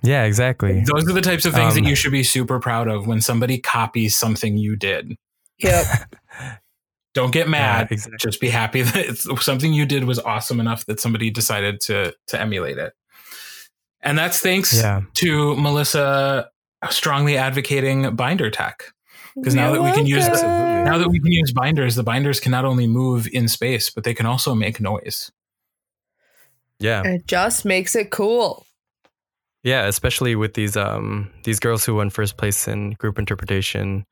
yeah, exactly. Those are the types of things Um, that you should be super proud of when somebody copies something you did. Yep. Don't get mad. Yeah, exactly. Just be happy that it's, something you did was awesome enough that somebody decided to to emulate it. And that's thanks Yeah. to Melissa strongly advocating binder tech. Because now that we can use You're now that we can use binders, the binders can not only move in space, but they can also make noise. Yeah. It just makes it cool. Yeah, especially with these um these girls who won first place in group interpretation.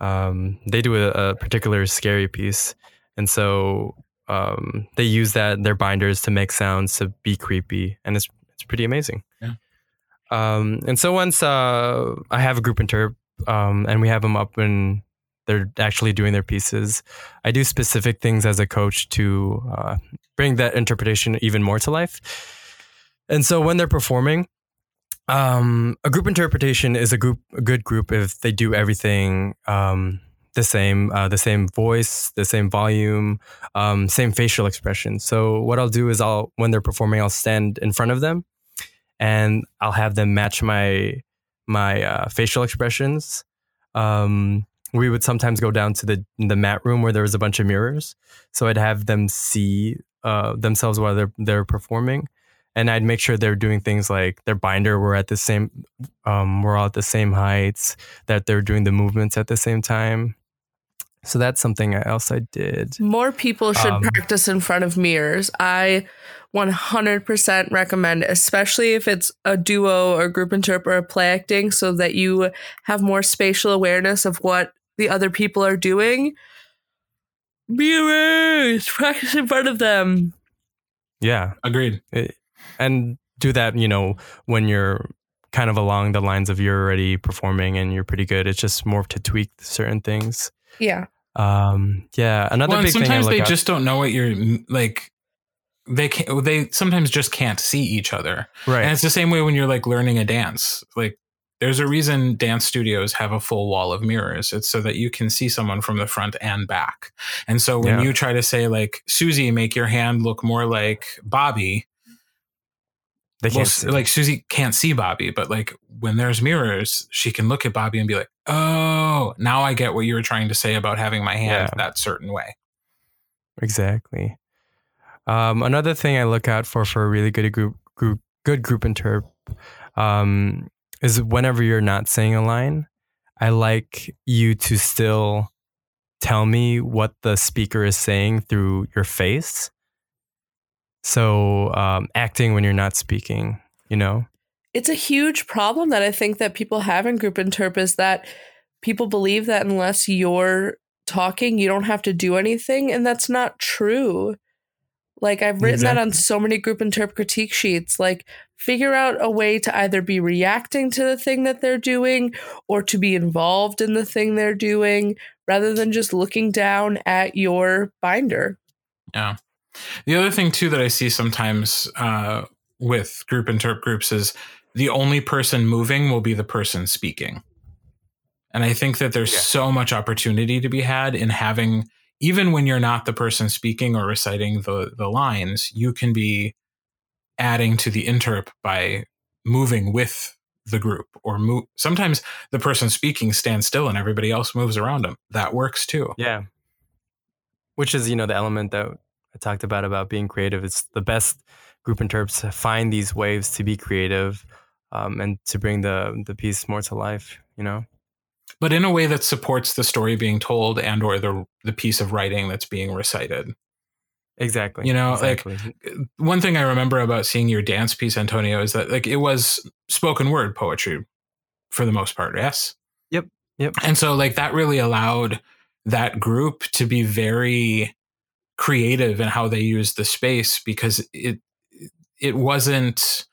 Um, they do a, a particular scary piece, and so um, they use that their binders to make sounds to be creepy, and it's it's pretty amazing. Yeah. Um, and so once uh, I have a group interp, um, and we have them up and they're actually doing their pieces, I do specific things as a coach to uh, bring that interpretation even more to life. And so when they're performing, um, a group interpretation is a group, a good group if they do everything um, the same, uh, the same voice, the same volume, um, same facial expression. So what I'll do is I'll, when they're performing, I'll stand in front of them, and I'll have them match my my uh, facial expressions. Um, we would sometimes go down to the the mat room where there was a bunch of mirrors, so I'd have them see uh, themselves while they're they're performing, and I'd make sure they're doing things like their binder were at the same, um, we're all at the same heights, that they're doing the movements at the same time. So that's something else I did. More people should Um, practice in front of mirrors. I 100% recommend, especially if it's a duo or group interpret or play acting, so that you have more spatial awareness of what the other people are doing. Mirrors, practice in front of them. Yeah, Agreed. and do that. You know, when you're kind of along the lines of you're already performing and you're pretty good. It's just more to tweak certain things. Yeah. Um, yeah, another Well, and big thing I sometimes they out- just don't know what you're like. They can They sometimes just can't see each other, right. and it's the same way when you're like learning a dance. Like, there's a reason dance studios have a full wall of mirrors. It's so that you can see someone from the front and back. And so when Yeah. you try to say like Susie, make your hand look more like Bobby, they well, can't s- see. like Susie can't see Bobby, but like when there's mirrors, she can look at Bobby and be like, "Oh, now I get what you were trying to say about having my hand Yeah. that certain way." Exactly. Um, another thing I look out for for a really good group, group good group interp um, is whenever you're not saying a line, I like you to still tell me what the speaker is saying through your face. So um, acting when you're not speaking, you know. It's a huge problem that I think that people have in group interp is that people believe that unless you're talking, you don't have to do anything, and that's not true. Like I've written exactly. that on so many group interp critique sheets. Like figure out a way to either be reacting to the thing that they're doing or to be involved in the thing they're doing rather than just looking down at your binder. Yeah. The other thing too that I see sometimes uh, with group interp groups is the only person moving will be the person speaking. And I think that there's yeah. so much opportunity to be had in having even when you're not the person speaking or reciting the the lines, you can be adding to the interp by moving with the group or move sometimes the person speaking stands still and everybody else moves around them that works too yeah which is you know the element that i talked about about being creative it's the best group interps find these waves to be creative um, and to bring the the piece more to life you know but in a way that supports the story being told and or the the piece of writing that's being recited. Exactly. You know, exactly. like one thing I remember about seeing your dance piece, Antonio, is that like it was spoken word poetry for the most part. Yes. Yep. Yep. And so like that really allowed that group to be very creative in how they used the space because it it wasn't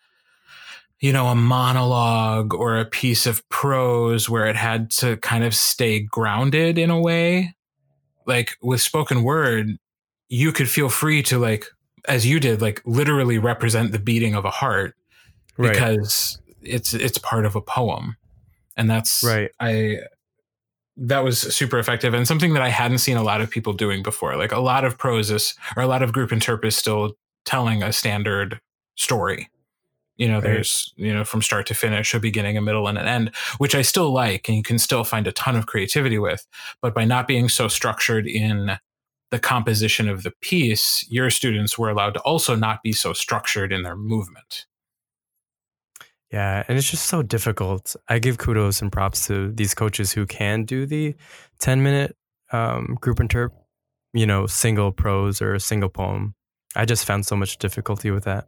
you know, a monologue or a piece of prose where it had to kind of stay grounded in a way. Like with spoken word, you could feel free to like, as you did, like literally represent the beating of a heart right. because it's it's part of a poem. And that's right. I that was super effective and something that I hadn't seen a lot of people doing before. Like a lot of prose or a lot of group interp is still telling a standard story you know, right. there's, you know, from start to finish, a beginning, a middle, and an end, which I still like and you can still find a ton of creativity with. But by not being so structured in the composition of the piece, your students were allowed to also not be so structured in their movement. Yeah, and it's just so difficult. I give kudos and props to these coaches who can do the 10 minute um, group interp, you know, single prose or a single poem. I just found so much difficulty with that.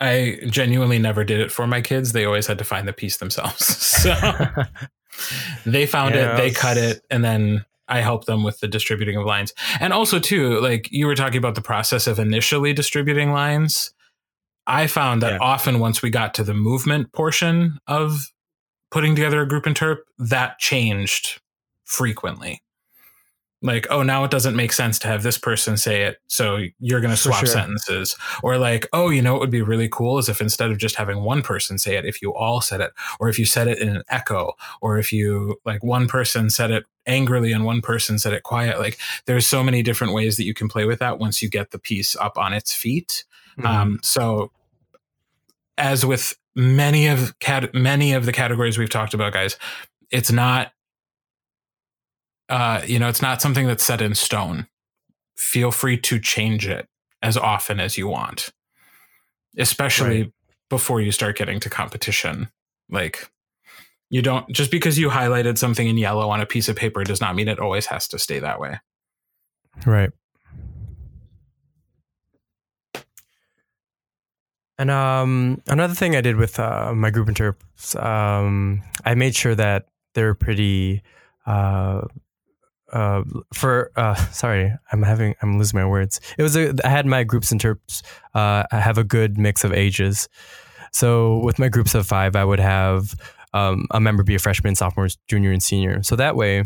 I genuinely never did it for my kids. They always had to find the piece themselves. So they found yeah, it, they cut it, and then I helped them with the distributing of lines. And also, too, like you were talking about the process of initially distributing lines. I found that yeah. often once we got to the movement portion of putting together a group interp, that changed frequently like oh now it doesn't make sense to have this person say it so you're going to swap sure. sentences or like oh you know what would be really cool is if instead of just having one person say it if you all said it or if you said it in an echo or if you like one person said it angrily and one person said it quiet like there's so many different ways that you can play with that once you get the piece up on its feet mm-hmm. um, so as with many of cat many of the categories we've talked about guys it's not uh, you know, it's not something that's set in stone. Feel free to change it as often as you want, especially right. before you start getting to competition. Like, you don't just because you highlighted something in yellow on a piece of paper does not mean it always has to stay that way. Right. And um, another thing I did with uh, my group interps, um, I made sure that they're pretty uh, uh, for uh, sorry, I'm having I'm losing my words. It was a I had my groups interps. Uh, have a good mix of ages. So with my groups of five, I would have um, a member be a freshman, sophomore, junior, and senior. So that way,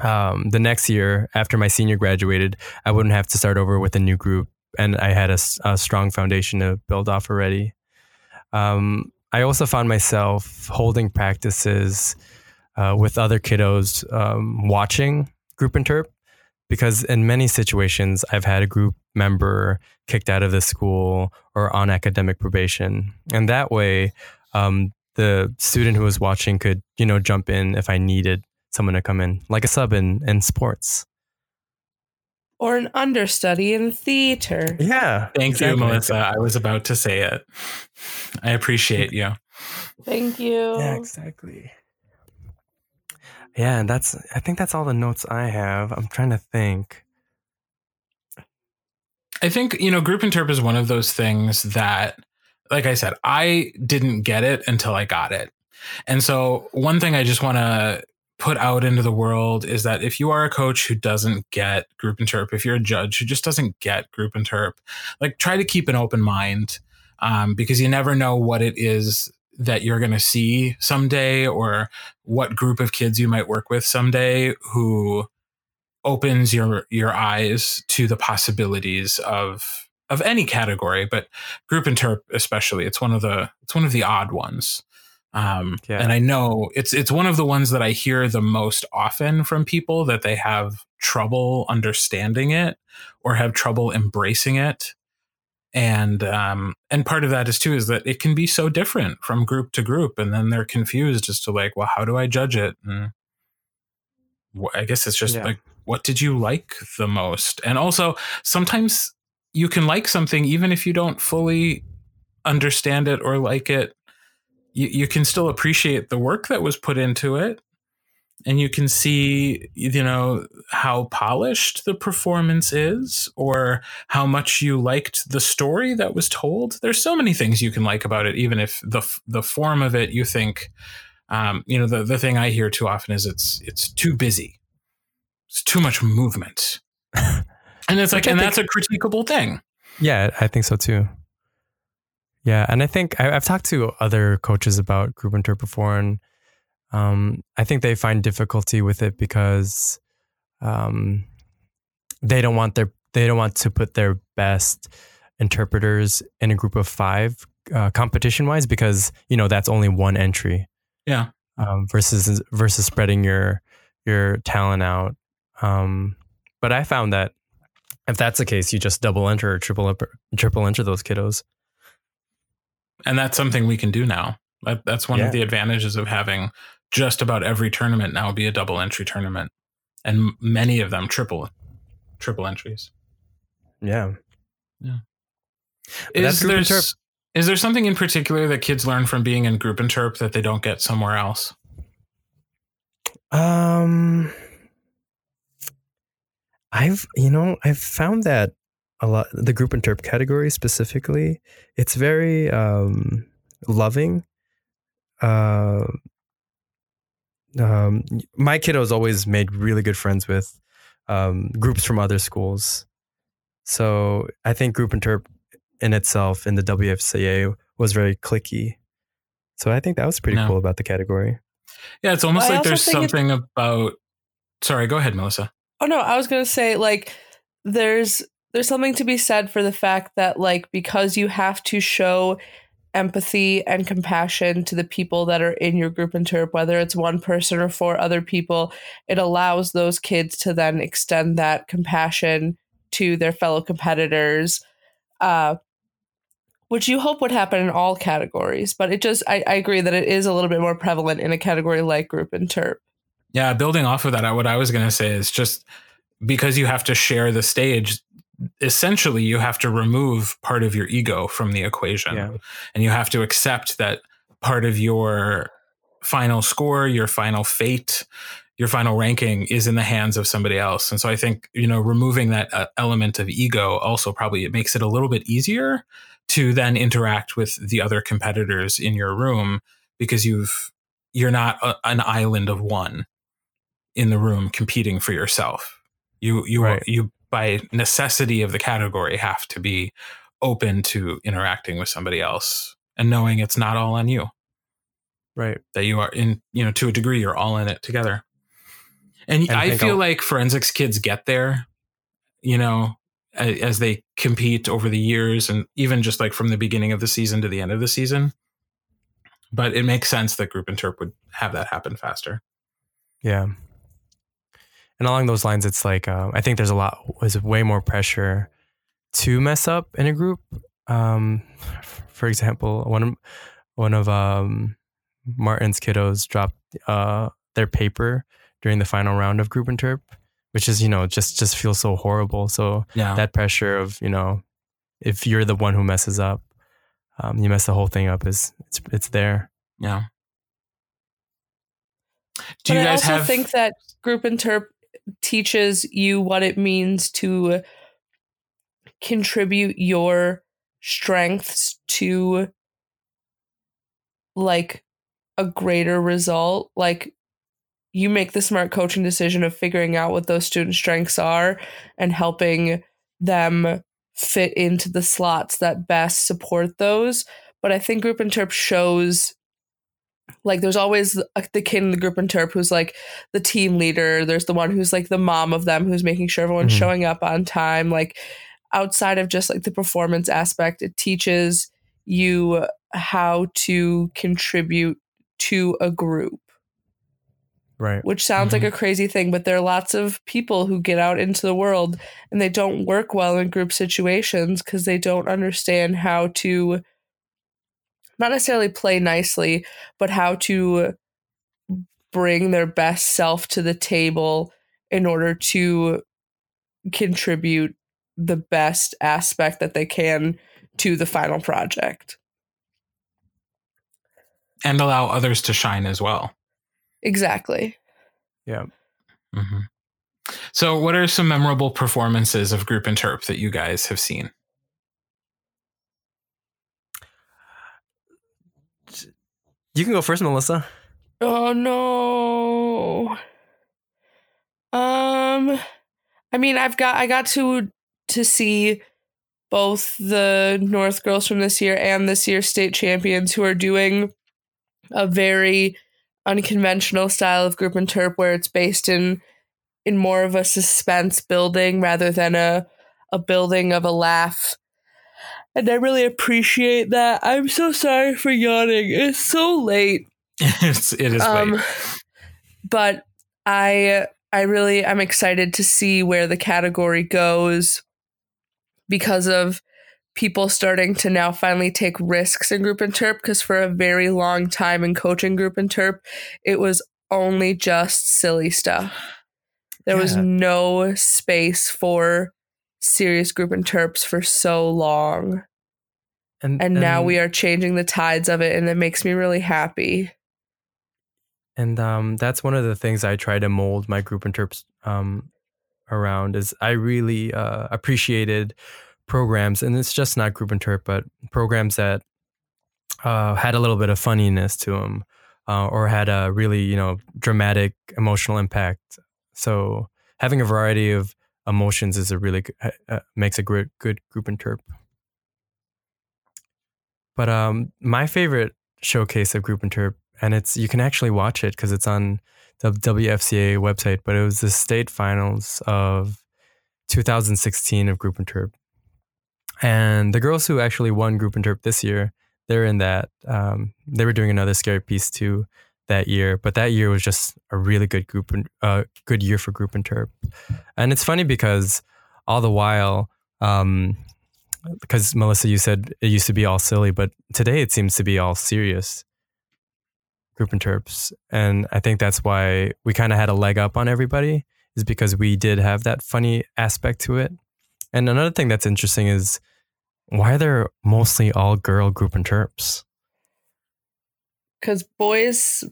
um, the next year after my senior graduated, I wouldn't have to start over with a new group, and I had a, a strong foundation to build off already. Um, I also found myself holding practices uh, with other kiddos um, watching group interp because in many situations I've had a group member kicked out of the school or on academic probation, and that way um, the student who was watching could you know jump in if I needed someone to come in, like a sub in in sports. Or an understudy in theater. Yeah. Thank exactly. you, Melissa. I was about to say it. I appreciate you. Thank you. Yeah, exactly. Yeah, and that's I think that's all the notes I have. I'm trying to think. I think, you know, group interp is one of those things that, like I said, I didn't get it until I got it. And so, one thing I just want to put out into the world is that if you are a coach who doesn't get group interp, if you're a judge who just doesn't get group interp, like try to keep an open mind um, because you never know what it is that you're going to see someday or what group of kids you might work with someday who opens your your eyes to the possibilities of of any category but group interp especially it's one of the it's one of the odd ones um, Yeah. and i know it's it's one of the ones that i hear the most often from people that they have trouble understanding it or have trouble embracing it and um and part of that is too is that it can be so different from group to group and then they're confused as to like well how do i judge it and i guess it's just Yeah. like what did you like the most and also sometimes you can like something even if you don't fully understand it or like it you, you can still appreciate the work that was put into it. And you can see you know how polished the performance is or how much you liked the story that was told. There's so many things you can like about it even if the the form of it you think um, you know the, the thing i hear too often is it's it's too busy. It's too much movement. And it's like and think- that's a critiquable thing. Yeah, I think so too. Yeah, and I think I, I've talked to other coaches about group interp before, and um, I think they find difficulty with it because um, they don't want their they don't want to put their best interpreters in a group of five uh, competition wise because you know that's only one entry. Yeah. Um, versus versus spreading your your talent out. Um, but I found that if that's the case, you just double enter or triple triple enter those kiddos. And that's something we can do now. That, that's one Yeah. of the advantages of having just about every tournament now be a double entry tournament and many of them triple triple entries. Yeah. But is there there something in particular that kids learn from being in group interp that they don't get somewhere else? Um, I've you know I've found that a lot the group interp category specifically it's very um loving. Uh, um, my kiddos always made really good friends with um, groups from other schools, so I think group interp in itself in the WFCA was very cliquey. So I think that was pretty No. cool about the category. yeah it's almost I like there's think it's- something about sorry go ahead melissa Oh no, I was gonna say like there's there's something to be said for the fact that like because you have to show empathy and compassion to the people that are in your group interp, whether it's one person or four other people, it allows those kids to then extend that compassion to their fellow competitors. Uh which you hope would happen in all categories, but it just I, I agree that it is a little bit more prevalent in a category like group interp. Yeah, building off of that, what I was going to say is just because you have to share the stage, essentially you have to remove part of your ego from the equation. Yeah. And you have to accept that part of your final score, your final fate, your final ranking is in the hands of somebody else. And so I think, you know, removing that uh, element of ego also probably it makes it a little bit easier to then interact with the other competitors in your room because you've you're not a, an island of one in the room competing for yourself. You you Right. you by necessity of the category have to be open to interacting with somebody else and knowing it's not all on you Right. that you are in you know to a degree you're all in it together and, And I feel I'll- like forensics kids get there you know as they compete over the years and even just like from the beginning of the season to the end of the season but it makes sense that group interp would have that happen faster Yeah. And along those lines, it's like uh, I think there's a lot, there's way more pressure to mess up in a group. Um, for example, one of one of um, Martin's kiddos dropped uh, their paper during the final round of group interp, which is you know just just feels so horrible. So Yeah. that pressure of you know if you're the one who messes up, um, you mess the whole thing up is it's it's there. yeah. Do but you I guys also have think that group interp teaches you what it means to contribute your strengths to like a greater result. Like you make the smart coaching decision of figuring out what those student strengths are and helping them fit into the slots that best support those. But i think group interp shows like there's always the kid in the group interp who's like the team leader there's the one who's like the mom of them who's making sure everyone's Mhm. showing up on time like outside of just like the performance aspect it teaches you how to contribute to a group Right. which sounds like a crazy thing but there are lots of people who get out into the world and they don't work well in group situations because they don't understand how to not necessarily play nicely but how to bring their best self to the table in order to contribute the best aspect that they can to the final project and allow others to shine as well? exactly Yeah. hmm So, what are some memorable performances of Group Interp that you guys have seen? You can go first, Melissa. Oh no. Um I mean I've got I got to to see both the North girls from this year and this year's state champions who are doing a very unconventional style of group interp where it's based in in more of a suspense building rather than a a building of a laugh. And I really appreciate that. I'm so sorry for yawning. It's so late it's, it is um late. but i i really i'm excited to see where the category goes because of people starting to now finally take risks in group interp because for a very long time in coaching group interp it was only just silly stuff there was no space for serious group interps for so long and now we are changing the tides of it and it makes me really happy And um, that's one of the things I try to mold my group interps um, around is I really uh, appreciated programs, and it's just not group interp, but programs that uh, had a little bit of funniness to them uh, or had a really you know dramatic emotional impact. So having a variety of emotions is a really uh, uh, makes a great good group interp. But um, my favorite showcase of group interp and it's you can actually watch it because it's on the WFCA website. But it was the state finals of 2016 of Group Interp, and the girls who actually won Group Interp this year, they're in that. Um, they were doing another scary piece too that year, but that year was just a really good group, and uh, good year for Group Interp, and it's funny because all the while. Um, because Melissa, you said it used to be all silly, but today it seems to be all serious group interps. And I think that's why we kind of had a leg up on everybody, is because we did have that funny aspect to it. And another thing that's interesting is why are there mostly all girl group interps? Because boys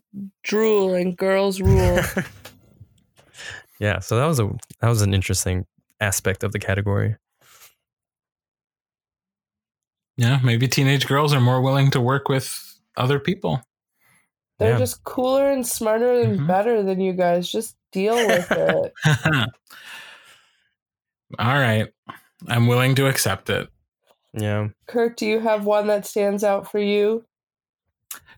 drool and girls rule yeah, so that was a that was an interesting aspect of the category. Yeah, maybe teenage girls are more willing to work with other people. They're Yeah. just cooler and smarter and Mhm. better than you guys. Just deal with it. All right. I'm willing to accept it. Yeah. Kurt, do you have one that stands out for you?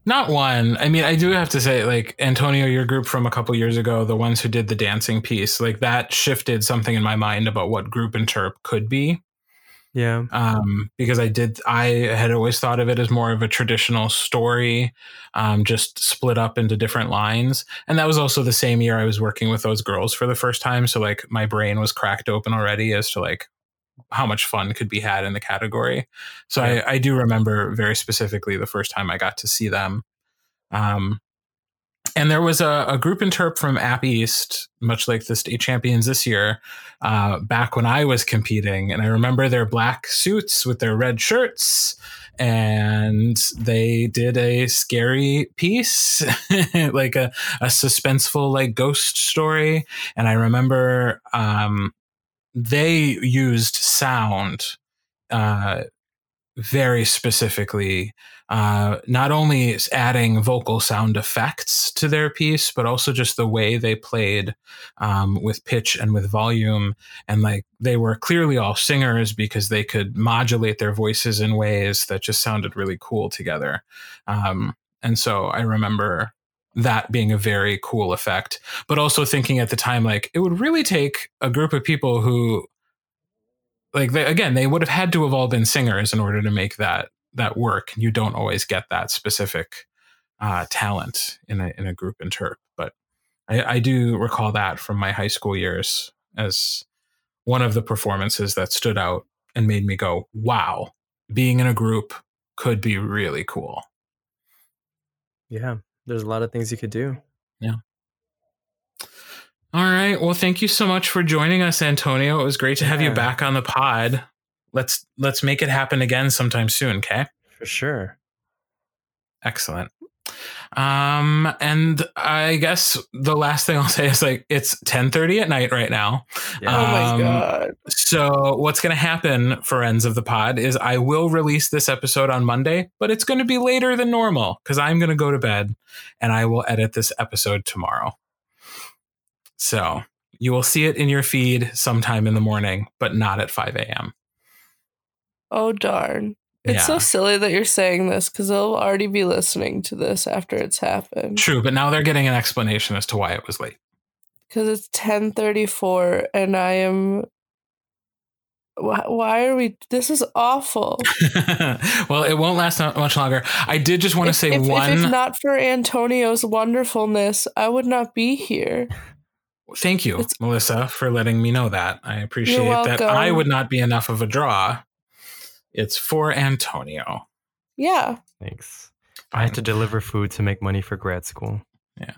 Not one. I mean, I do have to say, like, Antonio, your group from a couple years ago, the ones who did the dancing piece, like, that shifted something in my mind about what group interp could be. Yeah. um, because I did, I had always thought of it as more of a traditional story, um, just split up into different lines. And that was also the same year I was working with those girls for the first time. So, like, my brain was cracked open already as to like how much fun could be had in the category. So, Yeah. I, I do remember very specifically the first time I got to see them. Um, and there was a, a group interp from App East, much like the state champions this year, uh, back when I was competing. And I remember their black suits with their red shirts. And they did a scary piece, like a, a suspenseful, like ghost story. And I remember um, they used sound uh, very specifically uh, not only adding vocal sound effects to their piece, but also just the way they played um, with pitch and with volume. And like they were clearly all singers because they could modulate their voices in ways that just sounded really cool together. Um, and so I remember that being a very cool effect, but also thinking at the time, like it would really take a group of people who like they, again they would have had to have all been singers in order to make that that work. You don't always get that specific uh, talent in a in a group interp, but I, I do recall that from my high school years as one of the performances that stood out and made me go, "Wow, being in a group could be really cool." Yeah, there's a lot of things you could do. Yeah. All right. Well, thank you so much for joining us, Antonio. It was great to have you back on the pod. Let's let's make it happen again sometime soon, okay? For sure. Excellent. Um, and I guess the last thing I'll say is like it's 10:30 at night right now. Yeah. oh my Um, god. So what's going to happen, friends of the pod, is I will release this episode on Monday, but it's going to be later than normal because I'm going to go to bed and I will edit this episode tomorrow. So you will see it in your feed sometime in the morning, but not at 5 a.m. Oh darn. It's so silly that you're saying this because they'll already be listening to this after it's happened. True, but now they're getting an explanation as to why it was late. Because it's 10:34 and I am. Why, why are we? This is awful. well, it won't last much longer. I did just want to say if, if- one. If, not for Antonio's wonderfulness, I would not be here. Thank you, It's- Melissa, for letting me know that. I appreciate that. I would not be enough of a draw. It's for Antonio. Yeah. Thanks. I had to deliver food to make money for grad school. Yeah.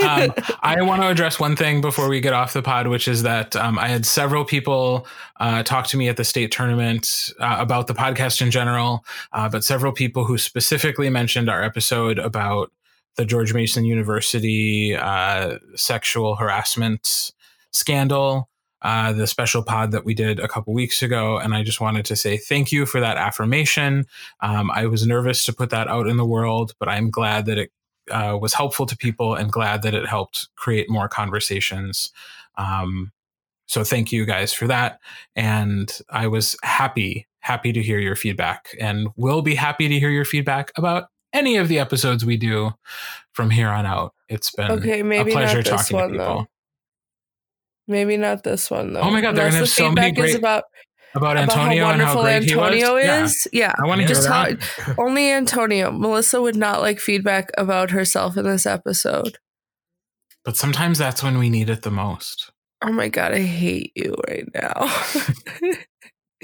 Um, I want to address one thing before we get off the pod, which is that um, I had several people uh, talk to me at the state tournament uh, about the podcast in general, uh, but several people who specifically mentioned our episode about the George Mason University uh, sexual harassment scandal, uh, the special pod that we did a couple weeks ago. And I just wanted to say thank you for that affirmation. Um, I was nervous to put that out in the world, but I'm glad that it uh, was helpful to people and glad that it helped create more conversations. Um, so thank you guys for that. And I was happy, happy to hear your feedback and will be happy to hear your feedback about any of the episodes we do from here on out. It's been okay, maybe a pleasure not this talking to one people. though. Maybe not this one though. Oh my God, they're gonna have the so many feedback is great- about, about about Antonio how and how wonderful great Antonio is. Yeah. I want to hear Just how only Antonio. Melissa would not like feedback about herself in this episode. But sometimes that's when we need it the most. Oh my god, I hate you right now.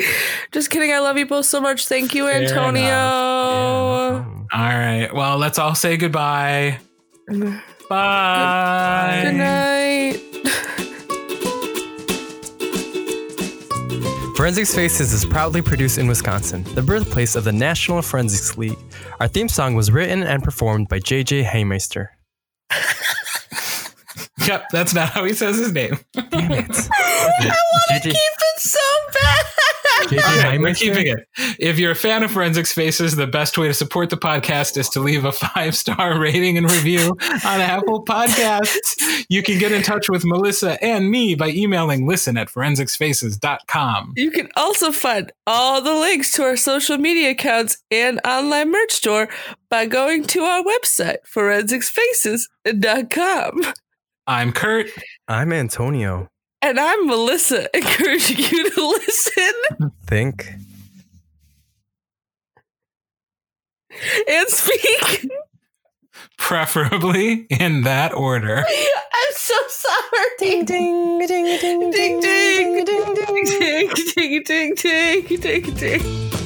Just kidding. I love you both so much. Thank you, Fair. Antonio. Yeah. All right. Well, let's all say goodbye. Mm-hmm. Bye. Good night. Forensics Faces is proudly produced in Wisconsin, the birthplace of the National Forensics League. Our theme song was written and performed by JJ Haymeister. Yep, that's not how he says his name. Damn it. I want to keep it so bad. JJ Okay, we're keeping it. If you're a fan of Forensic Faces, the best way to support the podcast is to leave a five star rating and review on Apple Podcasts. You can get in touch with Melissa and me by emailing listen at forensicsfaces.com. You can also find all the links to our social media accounts and online merch store by going to our website, forensicsfaces.com. I'm Kurt. I'm Antonio. And I'm Melissa, encouraging you to listen Think. and speak. Preferably in that order. I'm so sorry. Ding ding ding ding ding ding ding ding ding ding ding ding ding ding ding.